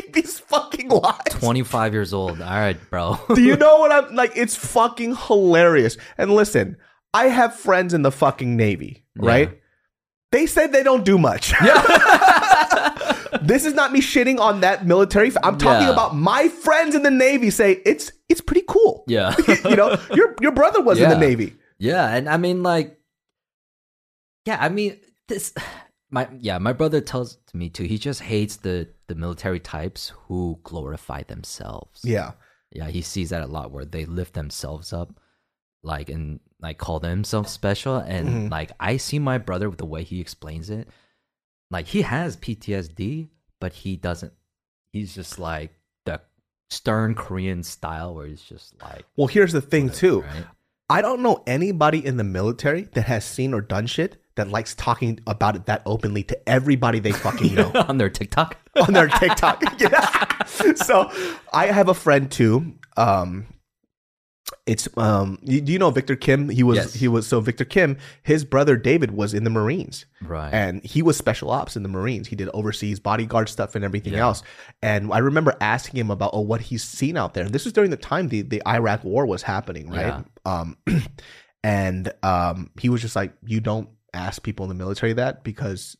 fabricating these fucking lies. 25 years old all right bro Do you know what I'm like? It's fucking hilarious. And listen, I have friends in the fucking Navy, right? Yeah. They said they don't do much. Yeah. this is not me shitting on that military. I'm talking Yeah. about my friends in the Navy say it's it's pretty cool. Yeah. you know, your your brother was in the Navy. Yeah, and I mean like Yeah, I mean this my yeah, my brother tells me too. He just hates the the military types who glorify themselves. Yeah. Yeah, he sees that a lot where they lift themselves up like and like call themselves special and Mhm. like I see my brother with the way he explains it. Like he has PTSD, but he doesn't he's just like the stern Korean style where he's just like Well, here's the thing too. right? I don't know anybody in the military that has seen or done shit that likes talking about it that openly to everybody they fucking know. on their TikTok. on their TikTok. yeah. So I have a friend too. Um, it's um, you, do you know Victor Kim? He was Yes. he was so Victor Kim. His brother David was in the Marines, Right. and he was special ops in the Marines. He did overseas bodyguard stuff and everything Yeah. else. And I remember asking him about oh what he's seen out there. And this was during the time the the Iraq War was happening, right? Um, and um, he was just like, you don't ask people in the military that because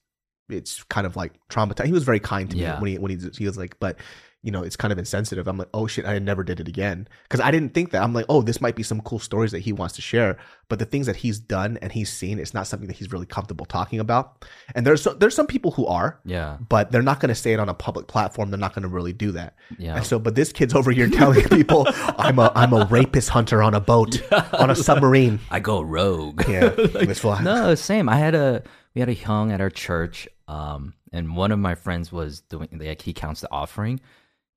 it's kind of like traumatized. He was very kind to me when he when he, he was like, but you know, it's kind of insensitive. I'm like, oh shit, I never did it again because I didn't think that. I'm like, oh, this might be some cool stories that he wants to share, but the things that he's done and he's seen, it's not something that he's really comfortable talking about. And there's so, there's some people who are, yeah. but they're not going to say it on a public platform. They're not going to really do that. Yeah. And so, but this kid's over here telling people, I'm a I'm a rapist hunter on a boat on a submarine. I go rogue. Yeah, fly. no, same. I had a we had a hyung at our church, um, and one of my friends was doing like he counts the offering.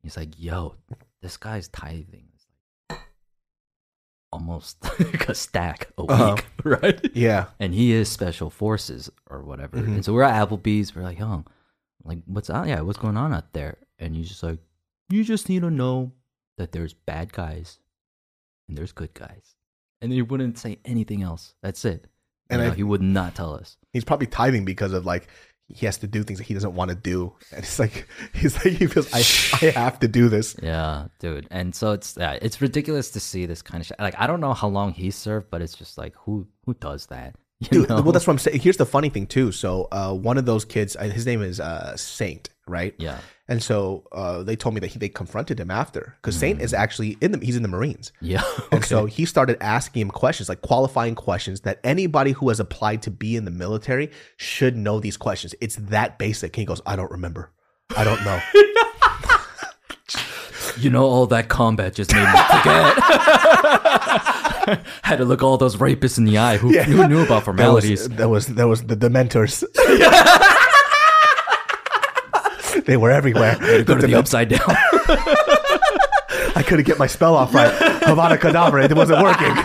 He's like, "Yo, this guy's tithing It's like almost like a stack a week, Uh-huh. right?" Yeah, And he is special forces or whatever. Mhm. And so we're at Applebee's. We're like, "Yo, like what's out? Yeah, what's going on out there?" And he's just like, "You just need to know that there's bad guys and there's good guys." And he wouldn't say anything else. That's it. And And I- he would not tell us. he's probably tithing because of like he has to do things that he doesn't want to do, and it's like he's like he feels I I have to do this. Yeah, dude. And so it's yeah, it's ridiculous to see this kind of shit. Like I don't know how long he served, but it's just like who who does that? Dude, know? well, that's what I'm saying. Here's the funny thing too. So, uh, one of those kids, uh, his name is uh, Saint, right? yeah, And so uh, they told me that he, they confronted him after because Saint is actually in the he's in the Marines. yeah. And so he started asking him questions, like qualifying questions that anybody who has applied to be in the military should know these questions. It's that basic. And he goes, I don't remember. I don't know. you know, all that combat just made me forget. Had to look all those rapists in the eye. Who, Yeah. who knew about That was, formalities? that was that was the Dementors. they were everywhere. Go to the Dement- upside down. I couldn't get my spell off right. Havana Kedavra, it wasn't working.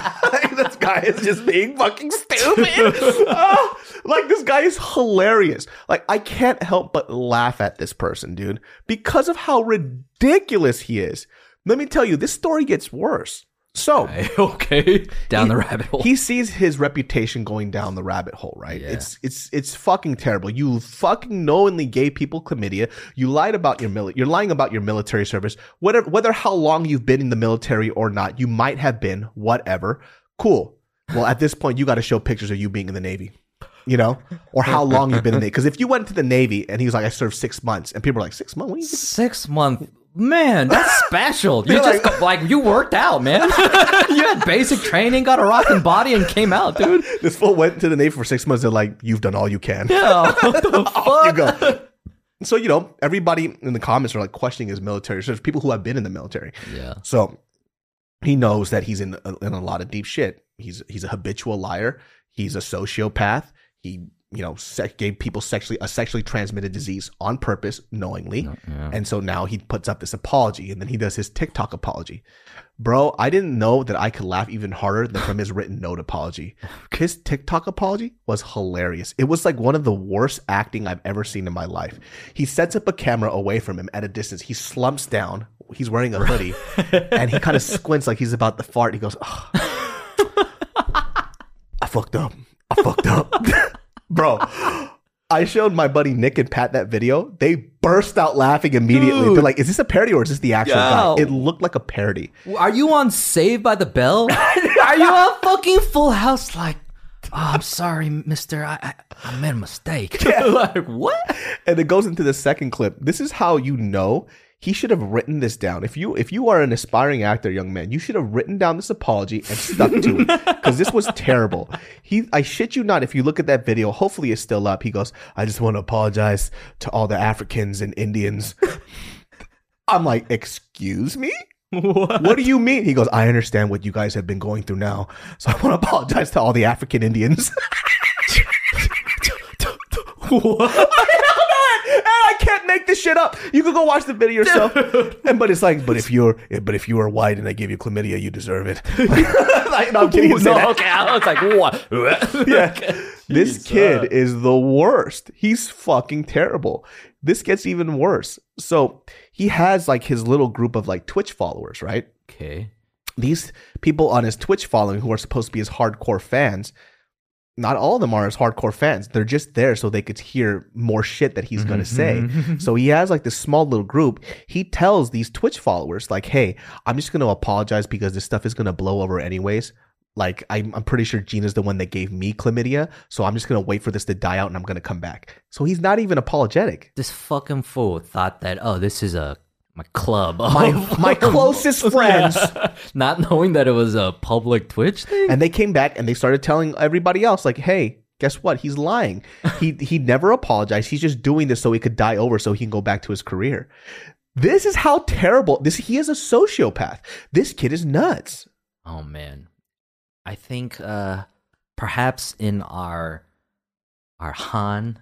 this guy is just being fucking stupid. Ah, like this guy is hilarious. Like I can't help but laugh at this person, dude, because of how ridiculous he is. Let me tell you, this story gets worse. So okay, down the rabbit hole. he sees his reputation going down the rabbit hole, right? Yeah. It's it's it's fucking terrible. You fucking knowingly gave people chlamydia. You lied about your mili- You're lying about your military service. Whether whether how long you've been in the military or not, you might have been. Whatever. Cool. Well, at this point, you got to show pictures of you being in the Navy. You know, or how long you've been in the Navy. Because if you went to the Navy and he was like, "I served six months," and people are like, six months? What are you Six month. Man, that's special. You just like- like, you worked out, man. you had basic training, got a rocking body, and came out, dude. This fool went to the Navy for six months. They're like, "You've done all you can." Yeah, what the Off you go. So you know, everybody in the comments are like questioning his military. So there's people who have been in the military. Yeah, So he knows that he's in a, in a lot of deep shit. He's he's a habitual liar. He's a sociopath. He you know se- gave people sexually a sexually transmitted disease on purpose, knowingly. yeah. And so now he puts up this apology, and then he does his TikTok apology. Bro, I didn't know that I could laugh even harder than from his written note apology. His TikTok apology was hilarious. It was like one of the worst acting I've ever seen in my life. He sets up a camera away from him at a distance. He slumps down. He's wearing a hoodie, and he kind of squints like he's about to fart. He goes, "Ugh. "I fucked up. I fucked up, bro." I showed my buddy Nick and Pat that video. They burst out laughing immediately. Dude. They're like, "Is this a parody or is this the actual Yo. guy?" It looked like a parody. Are you on Saved by the Bell? Are you on fucking Full House? Like, oh, I'm sorry, Mister. I, I I made a mistake. like what? and it goes into the second clip. This is how you know he should have written this down. If you if you are an aspiring actor, young man, you should have written down this apology and stuck to it because this was terrible. He, I shit you not. If you look at that video, hopefully it's still up. He goes, "I just want to apologize to all the Africans and Indians." I'm like, "Excuse me." What? What do you mean? He goes, I understand what you guys have been going through now. So I want to apologize to all the African Indians. what? And I can't make this shit up. You could go watch the video yourself. and but it's like, but if you're but if you are white and I give you chlamydia, you deserve it. like, no, I'm kidding. No, okay, I was like, what? Yeah. This kid is the worst. He's fucking terrible. This gets even worse. So he has like his little group of like Twitch followers, right? Okay. these people on his Twitch following who are supposed to be his hardcore fans, not all of them are as hardcore fans. They're just there so they could hear more shit that he's going to say. Mm-hmm. so he has like this small little group. He tells these Twitch followers, like, hey, I'm just going to apologize because this stuff is going to blow over anyways. Like, I'm, I'm pretty sure Gina's the one that gave me chlamydia. So I'm just going to wait for this to die out and I'm going to come back. So he's not even apologetic. This fucking fool thought that oh, this is a my club. My, my closest friends. Not knowing that it was a public Twitch thing. And they came back and they started telling everybody else, like, hey, guess what? He's lying. he he never apologized. He's just doing this so he could die over so he can go back to his career. This is how terrible this he is a sociopath. This kid is nuts. Oh man. I think uh perhaps in our our Han,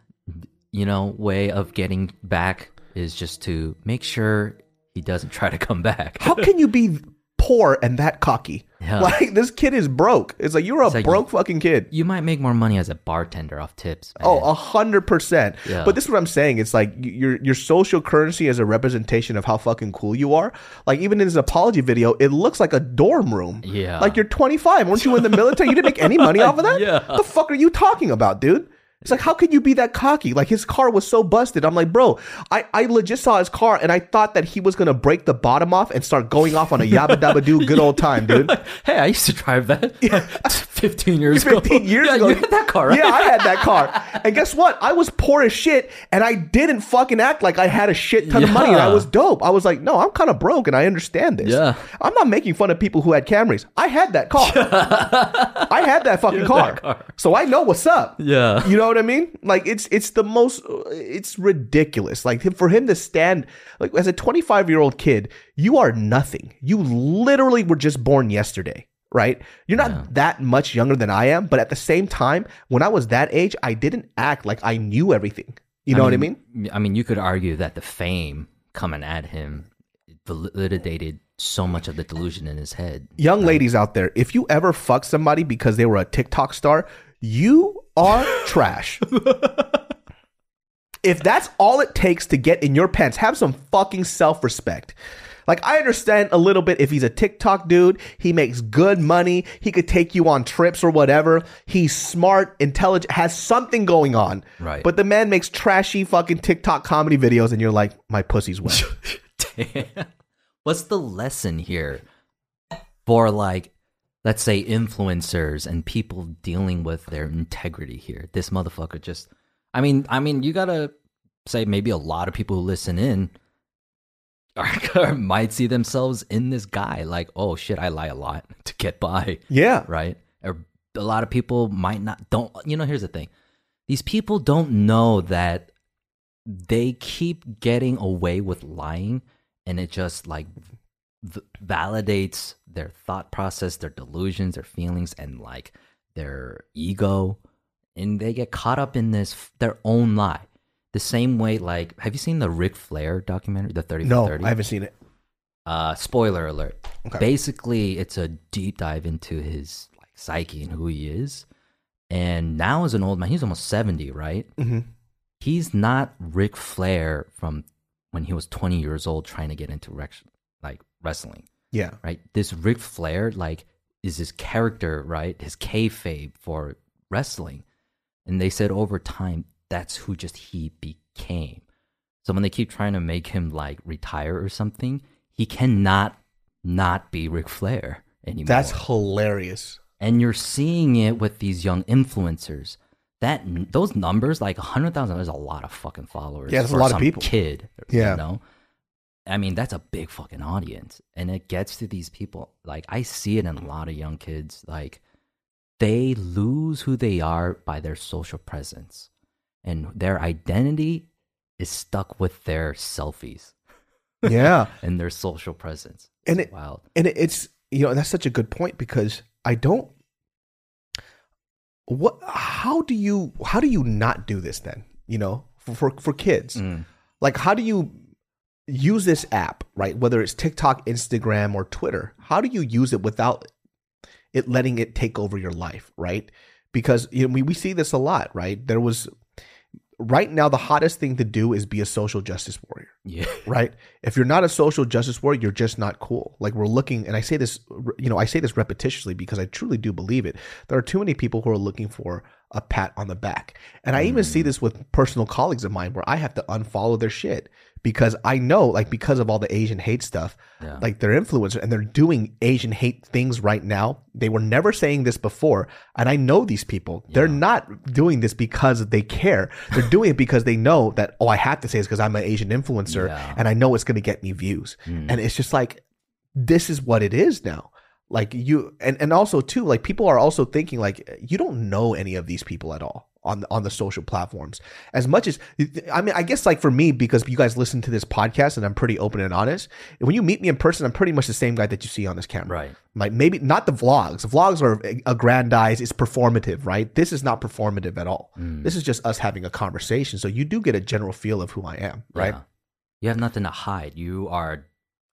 you know, way of getting back is just to make sure he doesn't try to come back. How can you be poor and that cocky? Yeah. Like this kid is broke. It's like you're a like- broke fucking kid. you might make more money as a bartender off tips. Man. Oh, a hundred percent. But this is what I'm saying. It's like your your social currency is a representation of how fucking cool you are. Like even in his apology video, it looks like a dorm room. Yeah. Like you're 25. Weren't you in the military? You didn't make any money off of that. Yeah. The fuck are you talking about, dude? It's like, how could you be that cocky? Like his car was so busted. I'm like, bro, I, I legit saw his car and I thought that he was gonna break the bottom off and start going off on a yabba dabba doo good old time, dude. hey, I used to drive that 15 years ago. 15 years yeah, ago. You had that car, right? Yeah, I had that car. And guess what? I was poor as shit and I didn't fucking act like I had a shit ton of money and I was dope. I was like, no, I'm kind of broke and I understand this. Yeah. I'm not making fun of people who had Camrys. I had that car. I had that fucking had car. that car. So I know what's up. Yeah. You know what I mean? Like it's it's the most it's ridiculous. Like for him to stand like as a 25 year old kid, you are nothing. You literally were just born yesterday, right? You're not that much younger than I am, but at the same time, when I was that age, I didn't act like I knew everything. You know what I mean? I mean, you could argue that the fame coming at him validated so much of the delusion in his head. Young ladies out there, if you ever fuck somebody because they were a TikTok star, you are trash. if that's all it takes to get in your pants, have some fucking self respect. Like, I understand a little bit if he's a TikTok dude, he makes good money, he could take you on trips or whatever. He's smart, intelligent, has something going on. Right. But the man makes trashy fucking TikTok comedy videos, and you're like, my pussy's wet. Damn. What's the lesson here for like let's say influencers and people dealing with their integrity here? This motherfucker just I mean, I mean, you got to say maybe a lot of people who listen in are, might see themselves in this guy like, "Oh shit, I lie a lot to get by." yeah. right? Or a lot of people might not don't you know, here's the thing. These people don't know that they keep getting away with lying and it just like v- validates their thought process, their delusions, their feelings and like their ego and they get caught up in this their own lie. The same way like have you seen the Ric Flair documentary, the 30 No, for 30? I haven't seen it. uh spoiler alert Okay. basically it's a deep dive into his like psyche and who he is and now as an old man he's almost 70 right hmm he's not Ric Flair from when he was 20 years old trying to get into rec- like wrestling Yeah. right this Ric Flair like is his character right his kayfabe for wrestling and they said over time that's who just he became so when they keep trying to make him like retire or something he cannot not be Ric Flair anymore That's hilarious. and you're seeing it with these young influencers. That those numbers, like hundred thousand, is a lot of fucking followers. Yeah, that's a lot of people. Kid, Yeah. you know. I mean, that's a big fucking audience, and it gets to these people. Like I see it in a lot of young kids. Like they lose who they are by their social presence, and their identity is stuck with their selfies Yeah. and their social presence. And It's it- wild. and it's you know that's such a good point because I don't. What? How do you? How do you not do this then? You know, for for, for kids, Mm. like how do you use this app, right? Whether it's TikTok, Instagram, or Twitter, how do you use it without it letting it take over your life, right? Because you know we, we see this a lot, right? There was right now the hottest thing to do is be a social justice warrior Yeah. right? If you're not a social justice warrior, you're just not cool. Like we're looking, and I say this, you know, I say this repetitiously because I truly do believe it. There are too many people who are looking for a pat on the back, and I even see mm. this with personal colleagues of mine where I have to unfollow their shit because I know, like, because of all the Asian hate stuff, Yeah. like they're influencers and they're doing Asian hate things right now. They were never saying this before, and I know these people. They're not doing this because they care. They're doing it because they know that oh, I have to say this because I'm an Asian influencer Yeah. and I know it's going to get me views. Mm. And it's just like this is what it is now. Like you and and also too like people are also thinking like you don't know any of these people at all on the, on the social platforms as much as I mean I guess like for me because you guys listen to this podcast and I'm pretty open and honest when you meet me in person I'm pretty much the same guy that you see on this camera Right. like maybe not the vlogs the vlogs are aggrandized it's performative right this is not performative at all Mm. this is just us having a conversation so you do get a general feel of who I am right Yeah. You have nothing to hide. You are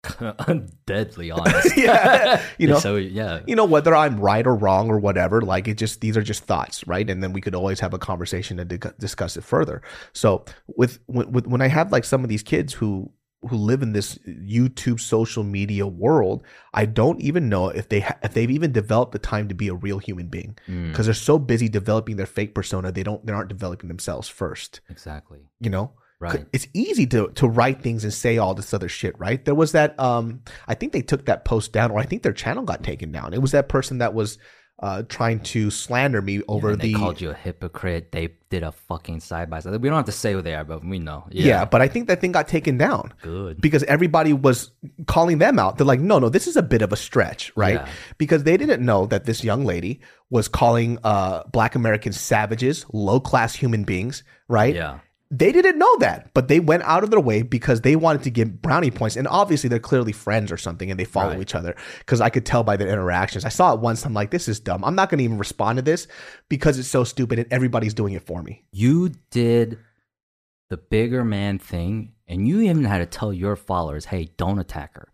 deadly honest. yeah. You know So yeah. you know whether i'm right or wrong or whatever like it just these are just thoughts right? And then we could always have a conversation and di- discuss it further. So with, with when i have like some of these kids who who live in this youtube social media world i don't even know if they ha- if they've even developed the time to be a real human being. Mm, because they're so busy developing their fake persona they don't they aren't developing themselves first. Exactly. you know Right. it's easy to to write things and say all this other shit, right? There was that um I think they took that post down or I think their channel got taken down. It was that person that was uh trying to slander me over and they the called you a hypocrite. They did a fucking side by side. We don't have to say who they are, but we know. yeah. Yeah. but I think that thing got taken down Good. because everybody was calling them out. They're like, "No, no, this is a bit of a stretch, right?" Yeah. Because they didn't know that this young lady was calling uh black Americans savages, low-class human beings, right? Yeah. They didn't know that, but they went out of their way because they wanted to get brownie points. And obviously, they're clearly friends or something and they follow Right. each other because I could tell by their interactions. I saw it once. I'm like, this is dumb. I'm not going to even respond to this because it's so stupid and everybody's doing it for me. You did the bigger man thing, and you even had to tell your followers, "Hey, don't attack her.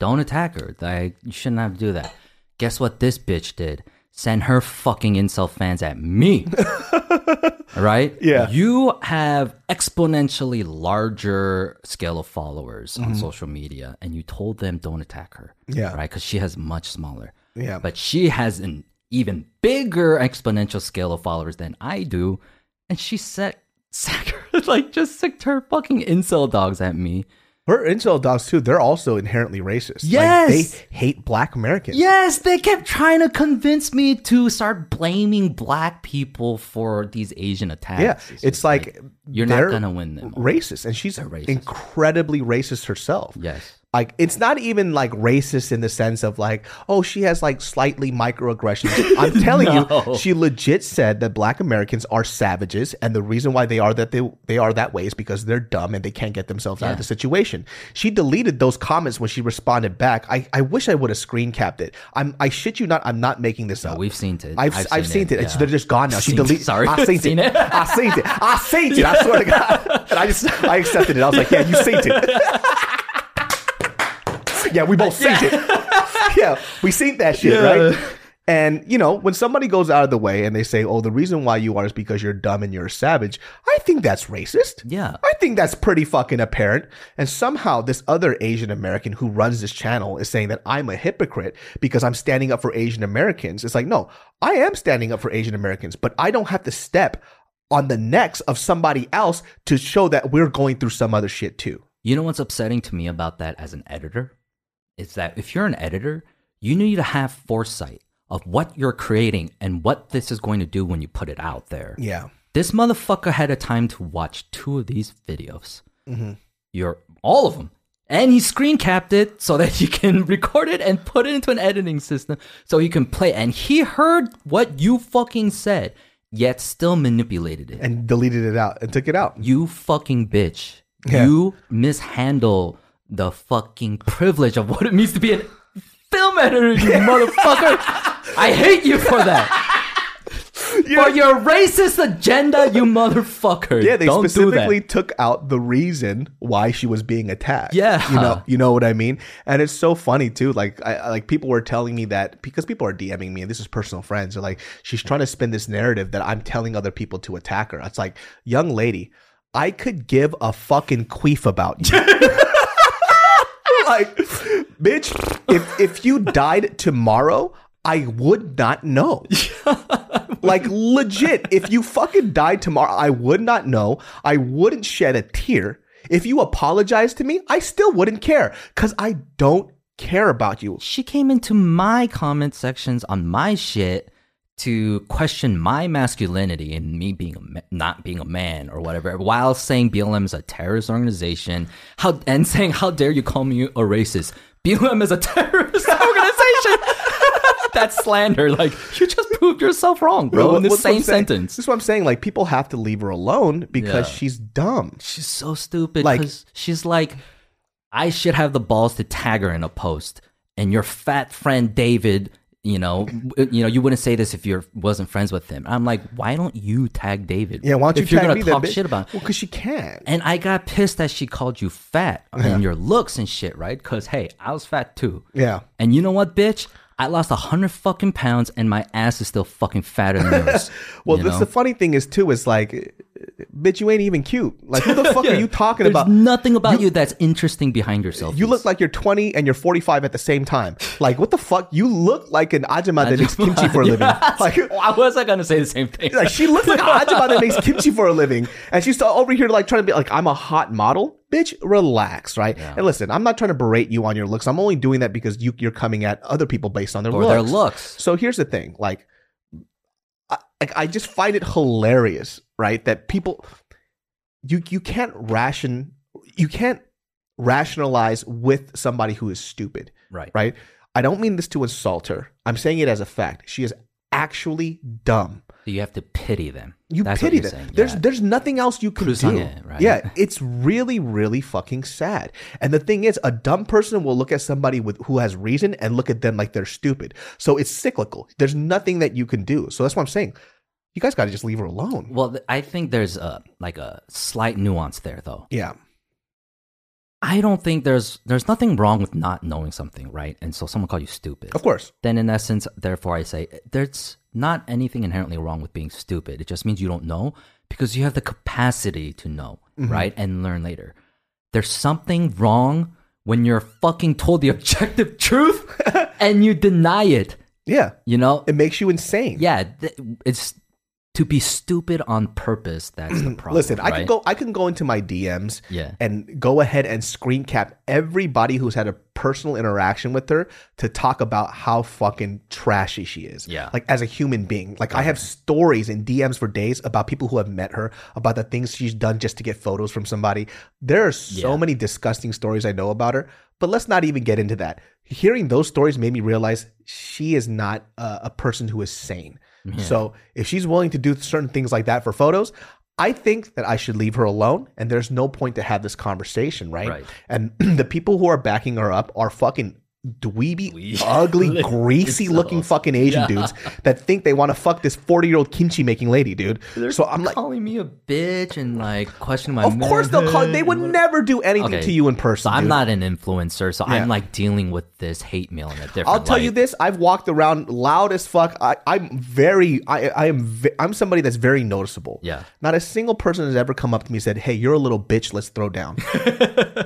Don't attack her. Like you shouldn't have to do that." Guess what? This bitch did. Send her fucking incel fans at me. right? Yeah. You have exponentially larger scale of followers on social media, and you told them don't attack her. Mm-hmm. Yeah. Right? Because she has much smaller. Yeah. But she has an even bigger exponential scale of followers than I do. And she said, like, just sicked her fucking incel dogs at me. Her incel dogs, too, they're also inherently racist. Like, Yes! they hate black Americans. Yes, they kept trying to convince me to start blaming black people for these Asian attacks. Yeah. It's, just like, you're not gonna win them. Racist. And she's racist. incredibly racist herself. Yes. Like it's not even like racist in the sense of like oh she has like slightly microaggressions i'm telling No. you she legit said that black americans are savages and the reason why they are that they, they are that way is because they're dumb and they can't get themselves out of the situation she deleted those comments when she responded back i, I wish i would have screen capped it i'm i shit you not i'm not making this up We've seen it. I've, I've, seen, it. It's, yeah. they're just gone now. She deleted. sorry. I seen, Seen it. it. I seen it. I seen it. I swear to God. And I just I accepted it. I was like, yeah, you seen it. yeah, we both seen it. yeah, we seen that shit, Yeah. right? And you know, when somebody goes out of the way and they say, "Oh, the reason why you are is because you're dumb and you're a savage," I think that's racist. Yeah. I think that's pretty fucking apparent. And somehow this other Asian American who runs this channel is saying that I'm a hypocrite because I'm standing up for Asian Americans. It's like, no, I am standing up for Asian Americans, but I don't have to step on the necks of somebody else to show that we're going through some other shit too. You know what's upsetting to me about that as an editor? Is that if you're an editor, you need to have foresight of what you're creating and what this is going to do when you put it out there. Yeah. This motherfucker had a time to watch two of these videos. Mm-hmm. You're all of them. And he screen capped it so that you can record it and put it into an editing system so you can play. And he heard what you fucking said, yet still manipulated it. And deleted it out and took it out. You fucking bitch. Yeah. You mishandle the fucking privilege of what it means to be a film editor, you motherfucker. I hate you for that. For your racist agenda, you motherfucker. Yeah, they Don't do specifically took out the reason why she was being attacked. Yeah. you know, you know what I mean. And it's so funny too. Like, I, like people were telling me that because people are DMing me, and this is personal friends. They're like, she's trying to spin this narrative that I'm telling other people to attack her. It's like, young lady, I could give a fucking queef about you. like, bitch, if if you died tomorrow, I would not know. like legit, if you fucking died tomorrow, I would not know. I wouldn't shed a tear. If you apologize to me, I still wouldn't care because I don't care about you. She came into my comment sections on my shit to question my masculinity and me being a ma- not being a man or whatever, while saying BLM is a terrorist organization. How and saying how dare you call me a racist? BLM is a terrorist organization. That's slander. Like you just proved yourself wrong, bro. What- in the what's what I'm same sentence. This is what I'm saying. Like people have to leave her alone because Yeah. she's dumb. She's so stupid Like- she's like, I should have the balls to tag her in a post, and your fat friend David, you know, mm-hmm. you know, you wouldn't say this if you wasn't friends with him. I'm like, why don't you tag David? Yeah, why don't you if you're tag gonna me talk shit about? Well, because she can't. And I got pissed that she called you fat and your looks and shit, right? Because hey, I was fat too. Yeah. And you know what, bitch? I lost a hundred fucking pounds, and my ass is still fucking fatter than yours. Well, you know? the funny thing is too is like, bitch, you ain't even cute. Like, who the fuck are you talking about? There's about? nothing about you, that's interesting behind yourself. You look like you're 20 and you're 45 at the same time. Like, what the fuck? You look like an ajima that makes kimchi for a living. Like, Why was I gonna say the same thing? like she looks like an ajima that makes kimchi for a living, and she's over here like trying to be like, I'm a hot model. Bitch, relax, right? And listen, I'm not trying to berate you on your looks. I'm only doing that because you, you're coming at other people based on their or looks. their looks. So here's the thing, like, I, like, I just find it hilarious, right? That people, you you can't ration, you can't rationalize with somebody who is stupid, Right. right? I don't mean this to insult her. I'm saying it as a fact. She is actually dumb. So you have to pity them. You That's pity them. saying, There's yeah. there's nothing else you can do. Crusange, right? Yeah, it's really really fucking sad. And the thing is, a dumb person will look at somebody with who has reason and look at them like they're stupid. So it's cyclical. There's nothing that you can do. So that's what I'm saying. You guys got to just leave her alone. Well, th- I think there's a like a slight nuance there, though. Yeah. I don't think there's there's nothing wrong with not knowing something, right? And so someone called you stupid. Of course. Then, in essence, therefore, I say there's not anything inherently wrong with being stupid. It just means you don't know because you have the capacity to know, Mm-hmm. right? And learn later. There's something wrong when you're fucking told the objective truth and you deny it. Yeah. You know? It makes you insane. Yeah, th- it's to be stupid on purpose. That's the problem. Listen, I can go I can go into my DMs Yeah. and go ahead and screen cap everybody who's had a personal interaction with her to talk about how fucking trashy she is. Yeah. Like as a human being. Like I have stories in DMs for days about people who have met her, about the things she's done just to get photos from somebody. There are so Yeah. many disgusting stories I know about her, but let's not even get into that. Hearing those stories made me realize she is not a, a person who is sane. So if she's willing to do certain things like that for photos, I think that I should leave her alone and there's no point to have this conversation, right? Right. And the people who are backing her up are fucking dweeby, ugly, greasy looking fucking Asian dudes that think they want to fuck this 40 year old kimchi making lady, dude. so I'm like, calling me a bitch and like questioning my. of course they'll call. They would never do anything Okay. to you in person. So I'm dude. not an influencer, so Yeah. I'm like dealing with this hate mail in a different. I'll tell you this: I've walked around loud as fuck. I, I'm very, I, I am, I'm somebody that's very noticeable. Yeah. Not a single person has ever come up to me and said, "Hey, you're a little bitch. Let's throw down."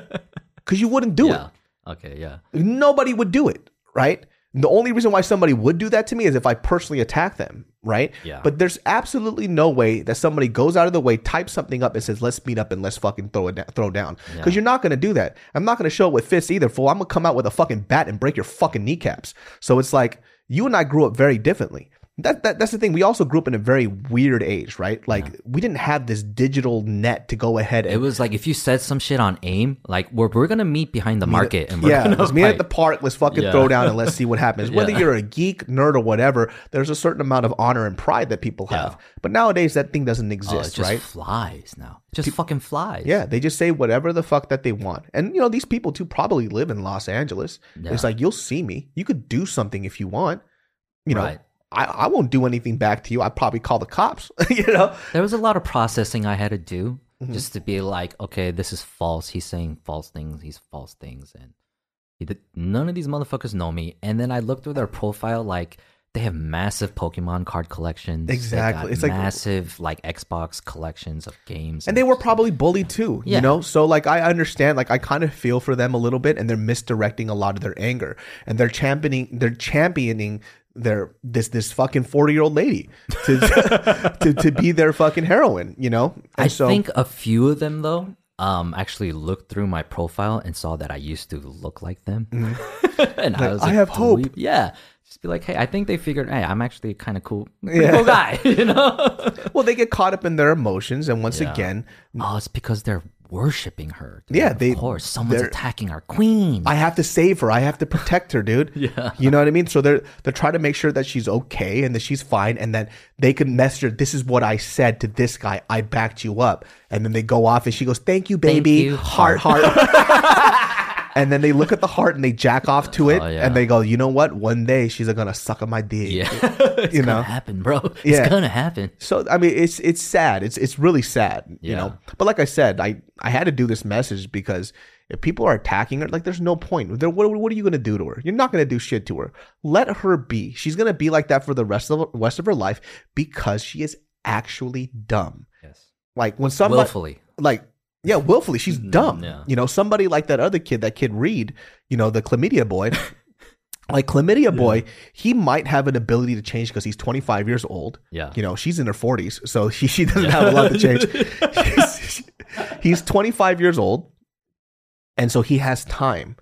Because you wouldn't do Yeah. Okay. Yeah. Nobody would do it, right? The only reason why somebody would do that to me is if I personally attack them, right? Yeah. But there's absolutely no way that somebody goes out of the way, types something up, and says, "Let's meet up and let's fucking throw it down, throw down." Because Yeah. you're not gonna do that. I'm not gonna show it with fists either, fool. I'm gonna come out with a fucking bat and break your fucking kneecaps. So it's like you and I grew up very differently. That, that that's the thing. We also grew up in a very weird age, right? Like we didn't have this digital net to go ahead and It was like if you said some shit on AIM, like we're, we're gonna meet behind the market and we're yeah, let's meet at the park. Let's fucking Yeah. throw down and let's see what happens. Whether Yeah. you're a geek, nerd, or whatever, there's a certain amount of honor and pride that people have. Yeah. But nowadays, that thing doesn't Oh, it exist, just right? flies now. It just fucking flies. Yeah, they just say whatever the fuck that they want. And you know, these people too probably live in Los Angeles. Yeah. It's like you'll see me. You could do something if you want. You know, Right. I, I won't do anything back to you. I'd probably call the cops. you know? There was a lot of processing I had to do Mm-hmm. just to be like, okay, this is false. He's saying false things. He's false things, and he did, none of these motherfuckers know me. And then I looked through their profile, like they have massive Pokemon card collections. Exactly. It's like- massive like Xbox collections of games, And they were probably bullied too, you know? So like I understand, like I kind of feel for them a little bit and they're misdirecting a lot of their anger. And they're championing they're championing their this this fucking 40-year-old lady to, to to be their fucking heroine, you know? And I so think a few of them though, um, actually looked through my profile and saw that I used to look like them, and I was Mm-hmm. I have hope. "Dweeb." Yeah, just be like, hey, I think they figured, hey, I'm actually kind of cool, Yeah. cool guy, you know? well they get caught up in their emotions and once Yeah. again, oh, it's because they're worshiping her. dude. Yeah, of course, someone's attacking our queen. I have to save her. I have to protect her, dude. Yeah. You know what I mean? So they're they're trying to make sure that she's okay and that she's fine and that they can message her, this is what I said to this guy. I backed you up. And then they go off and she goes, Thank you, baby. you. Heart, heart. and then they look at the heart and they jack off to it Oh, yeah. and they go, You know what? One day she's gonna suck on my dick. yeah, it's You gonna know? happen, bro. It's Yeah. gonna happen. So I mean, it's it's sad. It's it's really sad, you know. But like I said, I I had to do this message because if people are attacking her, like there's no point. There, what what are you gonna do to her? You're not gonna do shit to her. Let her be. She's gonna be like that for the rest of rest of her life because she is actually dumb. Yes, Like when somebody willfully. like yeah, willfully, she's mm-hmm, dumb. yeah. You know, somebody like that other kid, that kid Reed, you know, the chlamydia boy. like chlamydia boy, he might have an ability to change because he's 25 years old. Yeah. You know, she's in her 40s, so she, she doesn't have a lot to change. he's, he's 25 years old, and so he has time.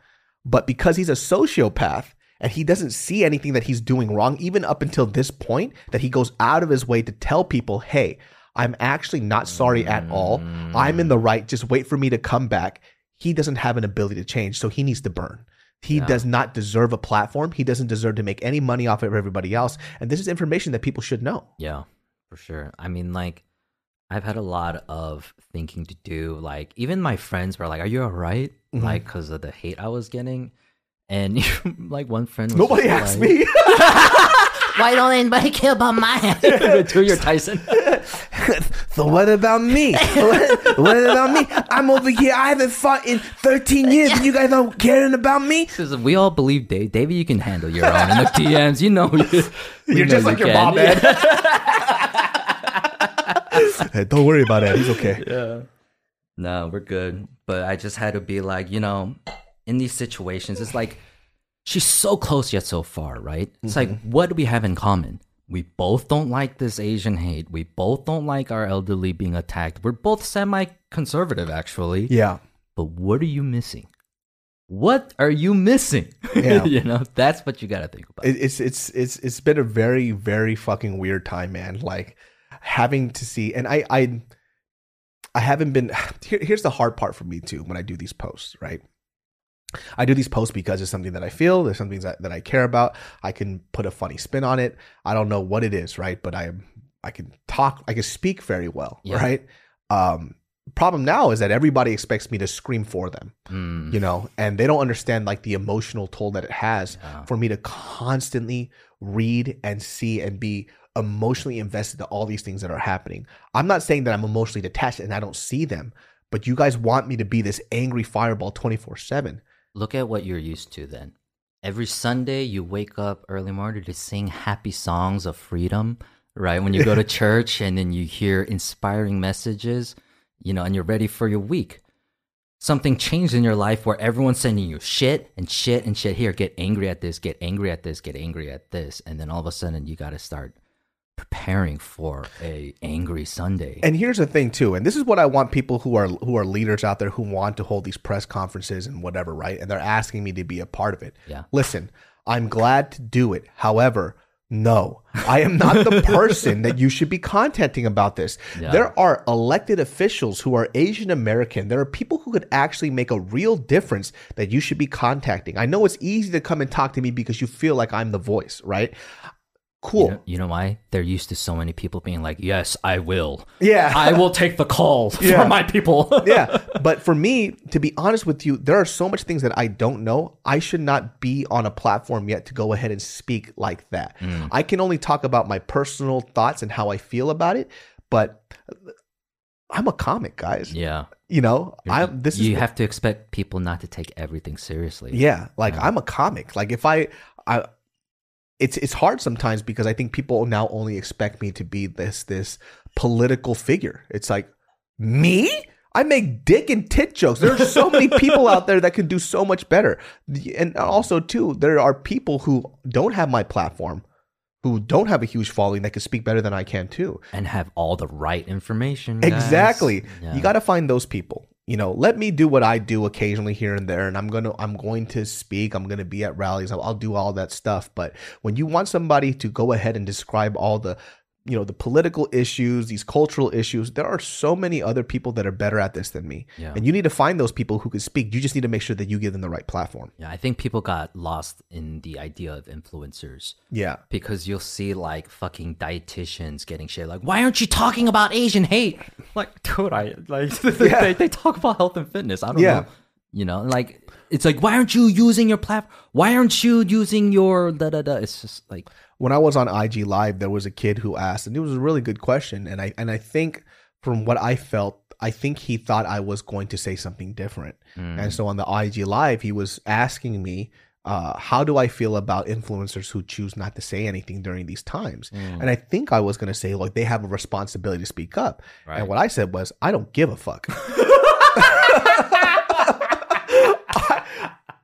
But because he's a sociopath and he doesn't see anything that he's doing wrong, even up until this point, that he goes out of his way to tell people, hey, I'm actually not sorry at all. I'm in the right. Just wait for me to come back. He doesn't have an ability to change, so he needs to burn. He Yeah. does not deserve a platform. He doesn't deserve to make any money off of everybody else. And this is information that people should know. Yeah, for sure. I mean, like, I've had a lot of thinking to do. Like, even my friends were like, "Are you all right?" Mm-hmm. Like, because of the hate I was getting. And like one friend, was Nobody just asked like, me. Why don't anybody care about my? mine? to your Tyson. so what about me? What, what about me? I'm over here. I haven't fought in 13 years, and you guys aren't caring about me. Says, we all believe Dave. Davey, you can handle your own in the DMs. You know, You, you're know just you like your can. mom, man. hey, don't worry about it. He's okay. yeah. No, we're good. But I just had to be like, you know, in these situations, it's like she's so close yet so far, right? It's like, mm-hmm. what do we have in common? We both don't like this Asian hate. We both don't like our elderly being attacked. We're both semi conservative, actually. Yeah. But what are you missing? What are you missing? Yeah. you know, that's what you got to think about. It, it's it's it's it's been a very very fucking weird time, man. Like having to see, and I I I haven't been. Here, here's the hard part for me too when I do these posts, right? I do these posts because it's something that I feel. There's something that, that I care about. I can put a funny spin on it. I don't know what it is, right? But I am I can talk. I can speak very well, Yeah. right? Um, problem now is that everybody expects me to scream for them Mm, you know and they don't understand like the emotional toll that it has Yeah. for me to constantly read and see and be emotionally invested to all these things that are happening i'm not saying that i'm emotionally detached and i don't see them but you guys want me to be this angry fireball 24 7 Look at what you're used to then. Every Sunday, you wake up early morning to sing happy songs of freedom, right? When you go to church and then you hear inspiring messages, you know, and you're ready for your week. something changed in your life where everyone's sending you shit and shit and shit. Here, get angry at this, get angry at this, get angry at this, and then all of a sudden you got to start preparing for a angry Sunday. And here's the thing too, and this is what I want people who are who are leaders out there who want to hold these press conferences and whatever, right? And they're asking me to be a part of it. Yeah. Listen, I'm glad to do it. However, no, I am not the person that you should be contacting about this. Yeah. There are elected officials who are Asian American. There are people who could actually make a real difference that you should be contacting. I know it's easy to come and talk to me because you feel like I'm the voice, right? Cool. You know, you know why? They're used to so many people being like, "Yes, I will. Yeah. I will take the call Yeah. for my people." yeah. But for me, to be honest with you, there are so much things that I don't know. I should not be on a platform yet to go ahead and speak like that. Mm. I can only talk about my personal thoughts and how I feel about it. But I'm a comic, guys. yeah. You know, I'm this is you have to expect people not to take everything seriously. yeah, like I'm a comic. Like if I I it's it's hard sometimes because I think people now only expect me to be this this political figure. It's like me? I make dick and tit jokes. There are so many people out there that can do so much better. And also too, there are people who don't have my platform, who don't have a huge following that can speak better than I can too. and have all the right information. guys. Exactly. Yeah. You got to find those people. You know, let me do what I do occasionally here and there, and I'm gonna I'm going to speak. I'm gonna be at rallies. I'll, I'll do all that stuff. But when you want somebody to go ahead and describe all the you know the political issues these cultural issues there are so many other people that are better at this than me Yeah. and you need to find those people who can speak you just need to make sure that you give them the right platform Yeah, I think people got lost in the idea of influencers yeah because you'll see like fucking dietitians getting shit like, "Why aren't you talking about Asian hate?" Like, dude, I like they, they talk about health and fitness. I don't Yeah. know. You know, like it's like, why aren't you using your platform? Why aren't you using your da da da? It's just like, when I was on IG Live, there was a kid who asked, and it was a really good question. And I and I think from what I felt, I think he thought I was going to say something different. And so on the IG Live, he was asking me, uh, how do I feel about influencers who choose not to say anything during these times? And I think I was going to say, like, they have a responsibility to speak up. Right. And what I said was, I don't give a fuck. I,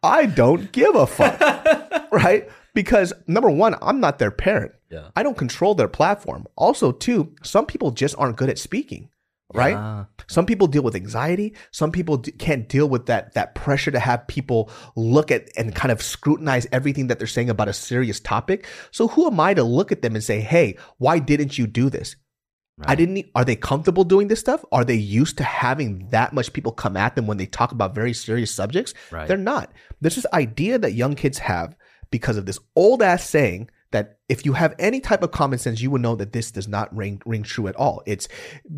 I don't give a fuck. right? Because number one, I'm not their parent. Yeah. I don't control their platform. Also, two, some people just aren't good at speaking. Right? ah, Some people deal with anxiety. Some people d- can't deal with that that pressure to have people look at and kind of scrutinize everything that they're saying about a serious topic. So who am I to look at them and say, "Hey, why didn't you do this?" I didn't. e- Are they comfortable doing this stuff? Are they used to having that much people come at them when they talk about very serious subjects? Right. They're not. There's this idea that young kids have because of this old ass saying that if you have any type of common sense, you would know that this does not ring ring true at all. It's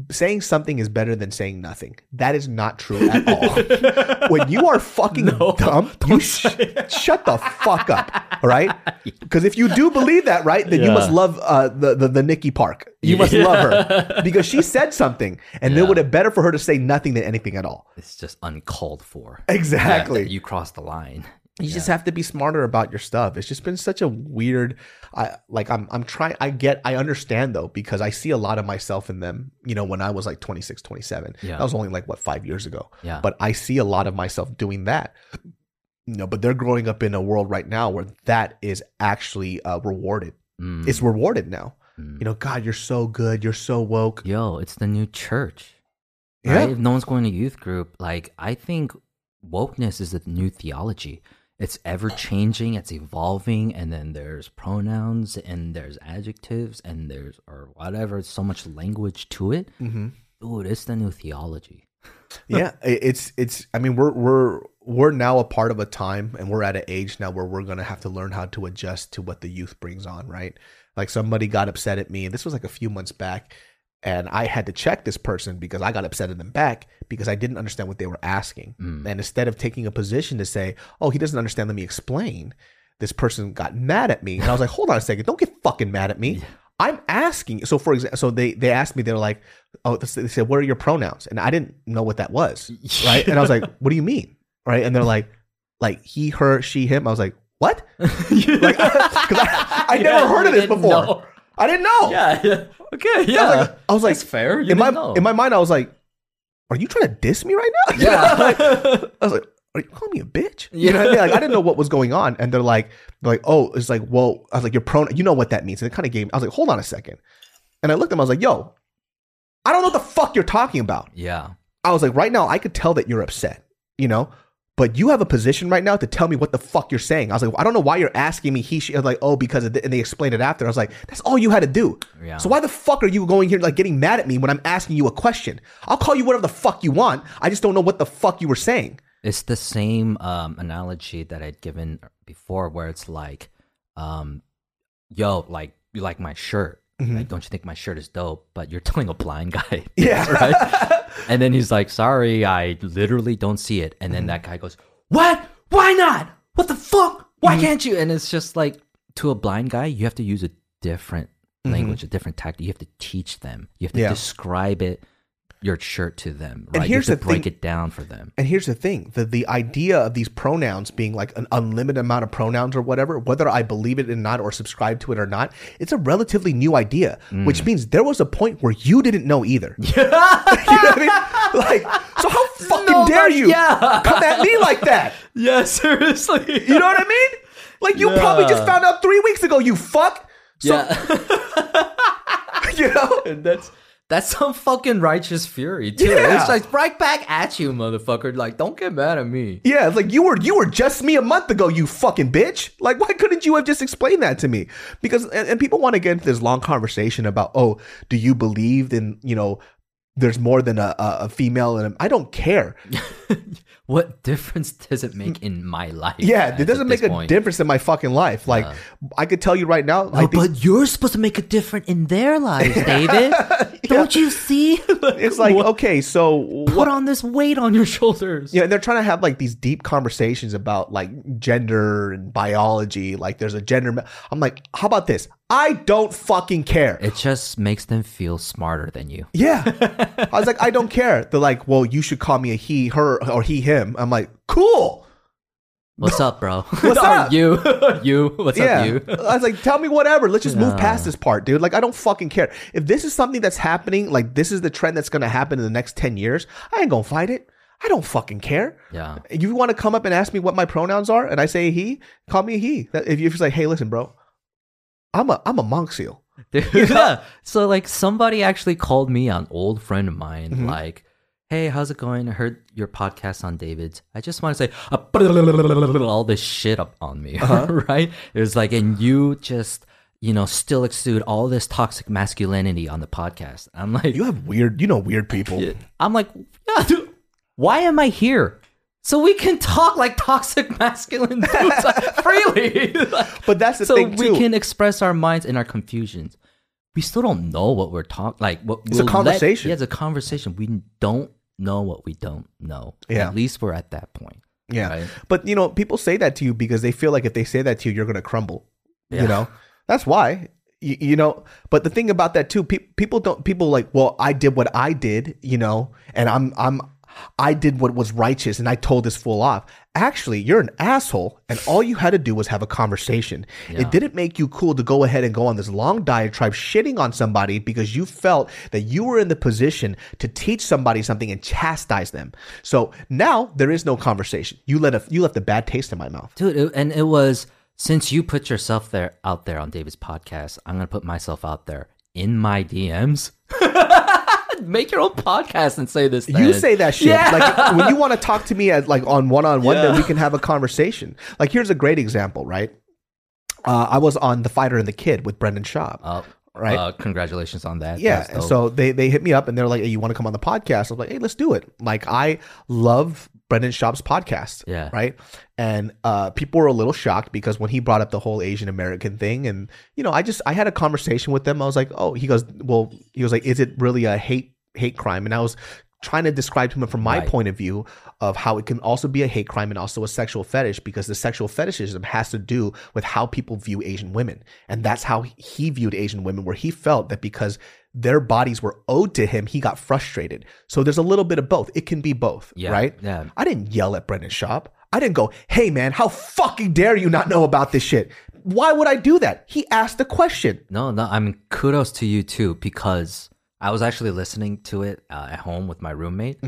saying something is better than saying nothing. That is not true at all. when you are fucking dumb, you sh- shut the fuck up. right? Because if you do believe that, right, then you must love uh, the, the the Nikki Park. You must love her because she said something, and it would have better for her to say nothing than anything at all. it's just uncalled for. Exactly. Yeah, you crossed the line. You just have to be smarter about your stuff. It's just been such a weird I like I'm I'm trying I get I understand though because I see a lot of myself in them, you know, when I was like 26, 27. Yeah. That was only like what 5 years ago. Yeah. But I see a lot of myself doing that. You know, but they're growing up in a world right now where that is actually uh, rewarded. Mm. It's rewarded now. Mm. You know, God, you're so good. You're so woke. Yo, it's the new church. Yeah. Right? If no one's going to youth group, like I think wokeness is the new theology. It's ever changing, it's evolving, and then there's pronouns and there's adjectives and there's or whatever. So much language to it. hmm Dude, it's the new theology. yeah it's it's i mean we're we're we're now a part of a time and we're at an age now where we're gonna have to learn how to adjust to what the youth brings on right like somebody got upset at me and this was like a few months back and i had to check this person because i got upset at them back because i didn't understand what they were asking. Mm. and instead of taking a position to say oh he doesn't understand let me explain this person got mad at me. And i was like hold on a second don't get fucking mad at me. I'm asking so for example so they they asked me they're like oh they said what are your pronouns? And i didn't know what that was right? And i was like what do you mean? Right? And they're like like he her she him. I was like what? Like because I, I never heard of this before i didn't know Yeah, yeah. Okay, I was like, I was like fair. You in my know. in my mind i was like are you trying to diss me right now? Yeah. I was like, are you calling me a bitch? You know what I mean? Like, I didn't know what was going on. And they're like, they're like, oh, it's like, well, I was like, your pronoun, you know what that means. And it kind of gave, I was like, hold on a second. And I looked at him, I was like, yo, I don't know what the fuck you're talking about. yeah. I was like, right now, I could tell that you're upset, you know? But you have a position right now to tell me what the fuck you're saying. I was like, I don't know why you're asking me. He, she, like, oh, because and they explained it after. I was like, that's all you had to do. Yeah. So why the fuck are you going here like getting mad at me when I'm asking you a question? I'll call you whatever the fuck you want. I just don't know what the fuck you were saying. It's the same um, analogy that I'd given before, where it's like, um, "Yo, like you like my shirt? Mm-hmm. Like, don't you think my shirt is dope?" But you're telling a blind guy, Yeah. right? And then he's like, "Sorry, I literally don't see it." And then mm-hmm. that guy goes, "What? Why not? What the fuck? Why mm-hmm. can't you?" And it's just like to a blind guy, you have to use a different language, a different tactic. You have to teach them. You have to Yeah. describe it, your shirt to them, right? here's you have the to break thing- it down for them. And here's the thing: the the idea of these pronouns being like an unlimited amount of pronouns or whatever, whether I believe it or not or subscribe to it or not, it's a relatively new idea. Mm. Which means there was a point where you didn't know either. you know what I mean? Like, so how fucking No, dare but you yeah. come at me like that? Yeah, seriously. You know what I mean? Like you probably just found out three weeks ago. You fuck. So yeah. you know. And that's that's some fucking righteous fury too. Yeah. It's like right back at you, motherfucker. Like, don't get mad at me. Yeah, it's like you were you were just me a month ago, you fucking bitch. Like, why couldn't you have just explained that to me? Because and, and people want to get into this long conversation about, oh, do you believe in you know, there's more than a, a, female and I don't care. What difference does it make in my life? Yeah, it doesn't make a point? difference in my fucking life. Like, I could tell you right now, No, like these- but you're supposed to make a difference in their lives, David. Don't you see? it's like okay, so Put on this weight on your shoulders. Yeah, and they're trying to have like these deep conversations about like gender and biology. Like, there's a gender. ma- I'm like, how about this? I don't fucking care. It just makes them feel smarter than you. Yeah. I was like, I don't care. They're like, well, you should call me a he, her, or he, him. I'm like, cool. What's up, bro? What's up? you? you? What's Yeah. up, you? I was like, tell me whatever. Let's just move past this part, dude. Like, I don't fucking care. If this is something that's happening, like, this is the trend that's to happen in the next 10 years, I ain't to fight it. I don't fucking care. Yeah. If you want to come up and ask me what my pronouns are and I say he, call me a he. If you're just like, hey, listen, bro, I'm a, I'm a monk seal. Dude, yeah. So like somebody actually called me, an old friend of mine, Mm-hmm. like, "Hey, how's it going? I heard your podcast on David's. I just want to say uh, all this shit up on me, Uh-huh. right? It was like, and you just." You know, still exude all this toxic masculinity on the podcast. I'm like, You have weird, you know, weird people. I'm like, yeah, dude, why am I here? So we can talk like toxic masculine dudes freely. Like, But that's the so thing, we can express our minds and our confusions. We still don't know what we're talking. Like what It's a we'll conversation. yeah, it's a conversation. We don't know what we don't know. Yeah. At least we're at that point. Yeah. Right. But you know, people say that to you because they feel like if they say that to you, you're going to crumble. Yeah. You know, that's why. You, you know, but the thing about that too, pe- people don't. People like, well, I did what I did, you know, and I'm, I'm, I did what was righteous, and I told this fool off. Actually, you're an asshole, and all you had to do was have a conversation. It didn't make you cool to go ahead and go on this long diatribe shitting on somebody because you felt that you were in the position to teach somebody something and chastise them. So now there is no conversation. You let a, you left a bad taste in my mouth. Dude, it, and it was since you put yourself there out there on David's podcast, I'm gonna put myself out there in my DMs. Make your own podcast and say this. You say that shit. Yeah. Like when you want to talk to me as like on one on one, then we can have a conversation. Like here's a great example, right? Uh, I was on The Fighter and the Kid with Brendan Schaub. Uh, Right. Uh, congratulations on that. yeah. So they they hit me up and they're like, "Hey, you want to come on the podcast?" I was like, "Hey, let's do it." Like I love Brendan Schaub's podcast. Yeah. Right. And uh, people were a little shocked because when he brought up the whole Asian American thing, and you know, I just I had a conversation with them. I was like, "Oh," he goes, "Well," he was like, "Is it really a hate hate crime?" And I was trying to describe to him from my Right. point of view of how it can also be a hate crime and also a sexual fetish because the sexual fetishism has to do with how people view Asian women. And that's how he viewed Asian women, where he felt that because their bodies were owed to him, he got frustrated. So there's a little bit of both. It can be both, Yeah, right? yeah. I didn't yell at Brendan Schaub. I didn't go, hey man, how fucking dare you not know about this shit? Why would I do that? He asked the question. No, no. I mean, kudos to you too, because I was actually listening to it uh, at home with my roommate,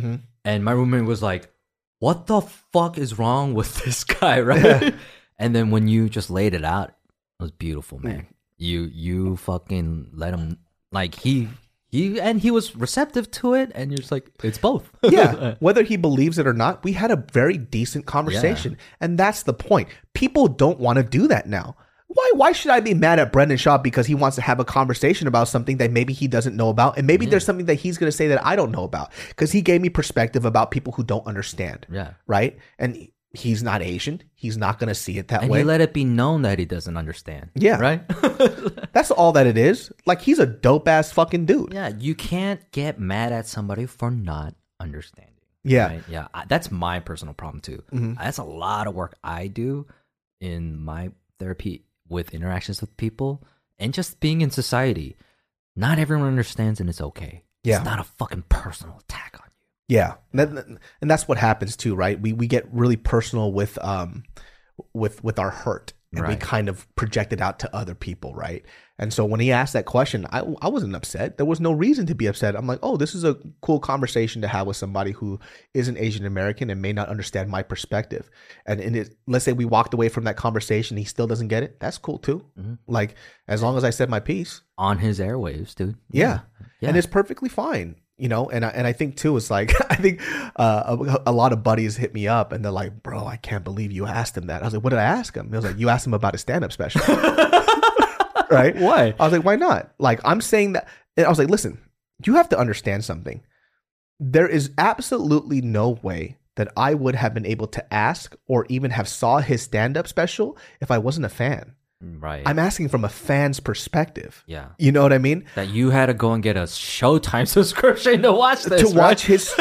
and my roommate was like, "What the fuck is wrong with this guy?" Right? and then when you just laid it out, it was beautiful, man. You you fucking let him like he he and he was receptive to it, and you're just like, it's both. yeah, whether he believes it or not, we had a very decent conversation, and that's the point. People don't want to do that now. Why? Why should I be mad at Brendan Schaub because he wants to have a conversation about something that maybe he doesn't know about, and maybe mm-hmm. there's something that he's going to say that I don't know about because he gave me perspective about people who don't understand. yeah. right? And he's not Asian. He's not going to see it that And way. And he let it be known that he doesn't understand. Yeah. Right? That's all that it is. Like he's a dope ass fucking dude. yeah. You can't get mad at somebody for not understanding. Yeah. Right? Yeah. I, that's my personal problem too. Mm-hmm. That's a lot of work I do in my therapy with interactions with people and just being in society. Not everyone understands and it's okay. Yeah. It's not a fucking personal attack on you. Yeah, and, that, and that's what happens too, right? We we get really personal with um with with our hurt, and we kind of project it out to other people, right? And so when he asked that question, I I wasn't upset. There was no reason to be upset. I'm like, oh, this is a cool conversation to have with somebody who isn't Asian American and may not understand my perspective. And in it, let's say we walked away from that conversation, he still doesn't get it. That's cool too. Mm-hmm. Like as long as I said my piece, On his airwaves, dude. yeah. Yeah. And it's perfectly fine. You know, and I, and I think too, it's like I think uh, a, a lot of buddies hit me up and they're like, "Bro, I can't believe you asked him that." I was like, "What did I ask him?" He was like, "You asked him about his stand-up special." right? Why? I was like, "Why not?" Like I'm saying that. And I was like, "Listen, you have to understand something. There is absolutely no way that I would have been able to ask or even have saw his stand-up special if I wasn't a fan. Right. I'm asking from a fan's perspective. yeah. You know what I mean? That you had to go and get a Showtime subscription to watch this. to right? watch his.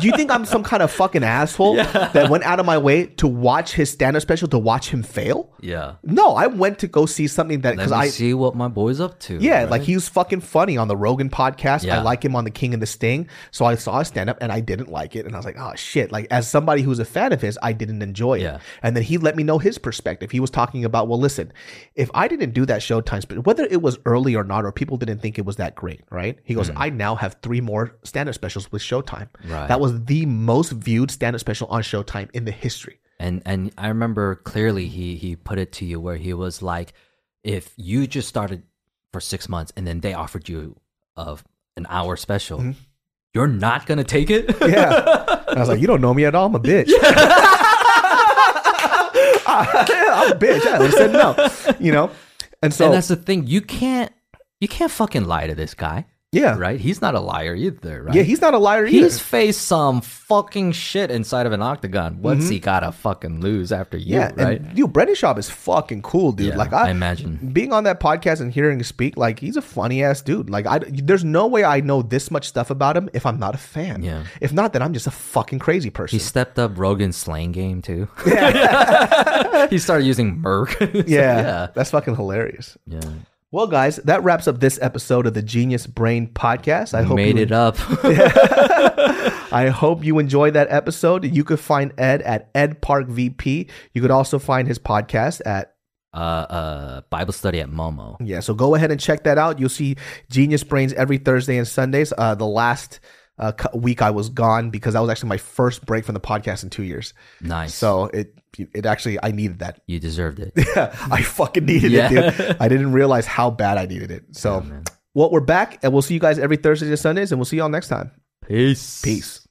do you think I'm some kind of fucking asshole that went out of my way to watch his stand-up special to watch him fail? Yeah. No, I went to go see something that because I. see what my boy's up to. Yeah, right? like he was fucking funny on the Rogan podcast. I like him on the King and the Sting. So I saw his stand up and I didn't like it. And I was like, oh shit. Like, as somebody who's a fan of his, I didn't enjoy it. Yeah. And then he let me know his perspective. He was talking about, well, listen, if I didn't do that Showtime, but whether it was early or not, or people didn't think it was that great, right? He goes, I now have three more stand up specials with Showtime. Right. That was the most viewed stand up special on Showtime in the history. And and I remember clearly he he put it to you where he was like, if you just started for six months and then they offered you of an hour special, Mm-hmm. you're not gonna take it. Yeah. And I was like, you don't know me at all. I'm a bitch. I'm a bitch. I said no. You know? And so, and that's the thing. You can't you can't fucking lie to this guy, yeah. right? He's not a liar either, right? Yeah, he's not a liar either. He's faced some fucking shit inside of an octagon. What's he gotta fucking lose after you, Mm-hmm. yeah, right? and dude, Brendan Schaub is fucking cool, dude. Yeah, like I, I imagine. being on that podcast and hearing him speak, like he's a funny ass dude. Like I, there's no way I know this much stuff about him if I'm not a fan. Yeah. If not, then I'm just a fucking crazy person. He stepped up Rogan's slang game too. he started using Merc. Yeah, yeah. that's fucking hilarious. Yeah. Well, guys, that wraps up this episode of the Genius Brain Podcast. I hope Made you it up. I hope you enjoyed that episode. You could find Ed at Ed Park VP. You could also find his podcast at uh, uh, Bible study at Momo. yeah. So go ahead and check that out. You'll see Genius Brains every Thursday and Sundays. Uh, the last uh, week I was gone because that was actually my first break from the podcast in two years. Nice. So it it actually I needed that. you deserved it. yeah, I fucking needed Yeah. it, dude. I didn't realize how bad I needed it. So, well, we're back, and we'll see you guys every Thursdays and Sundays, and we'll see y'all next time. Peace. Peace.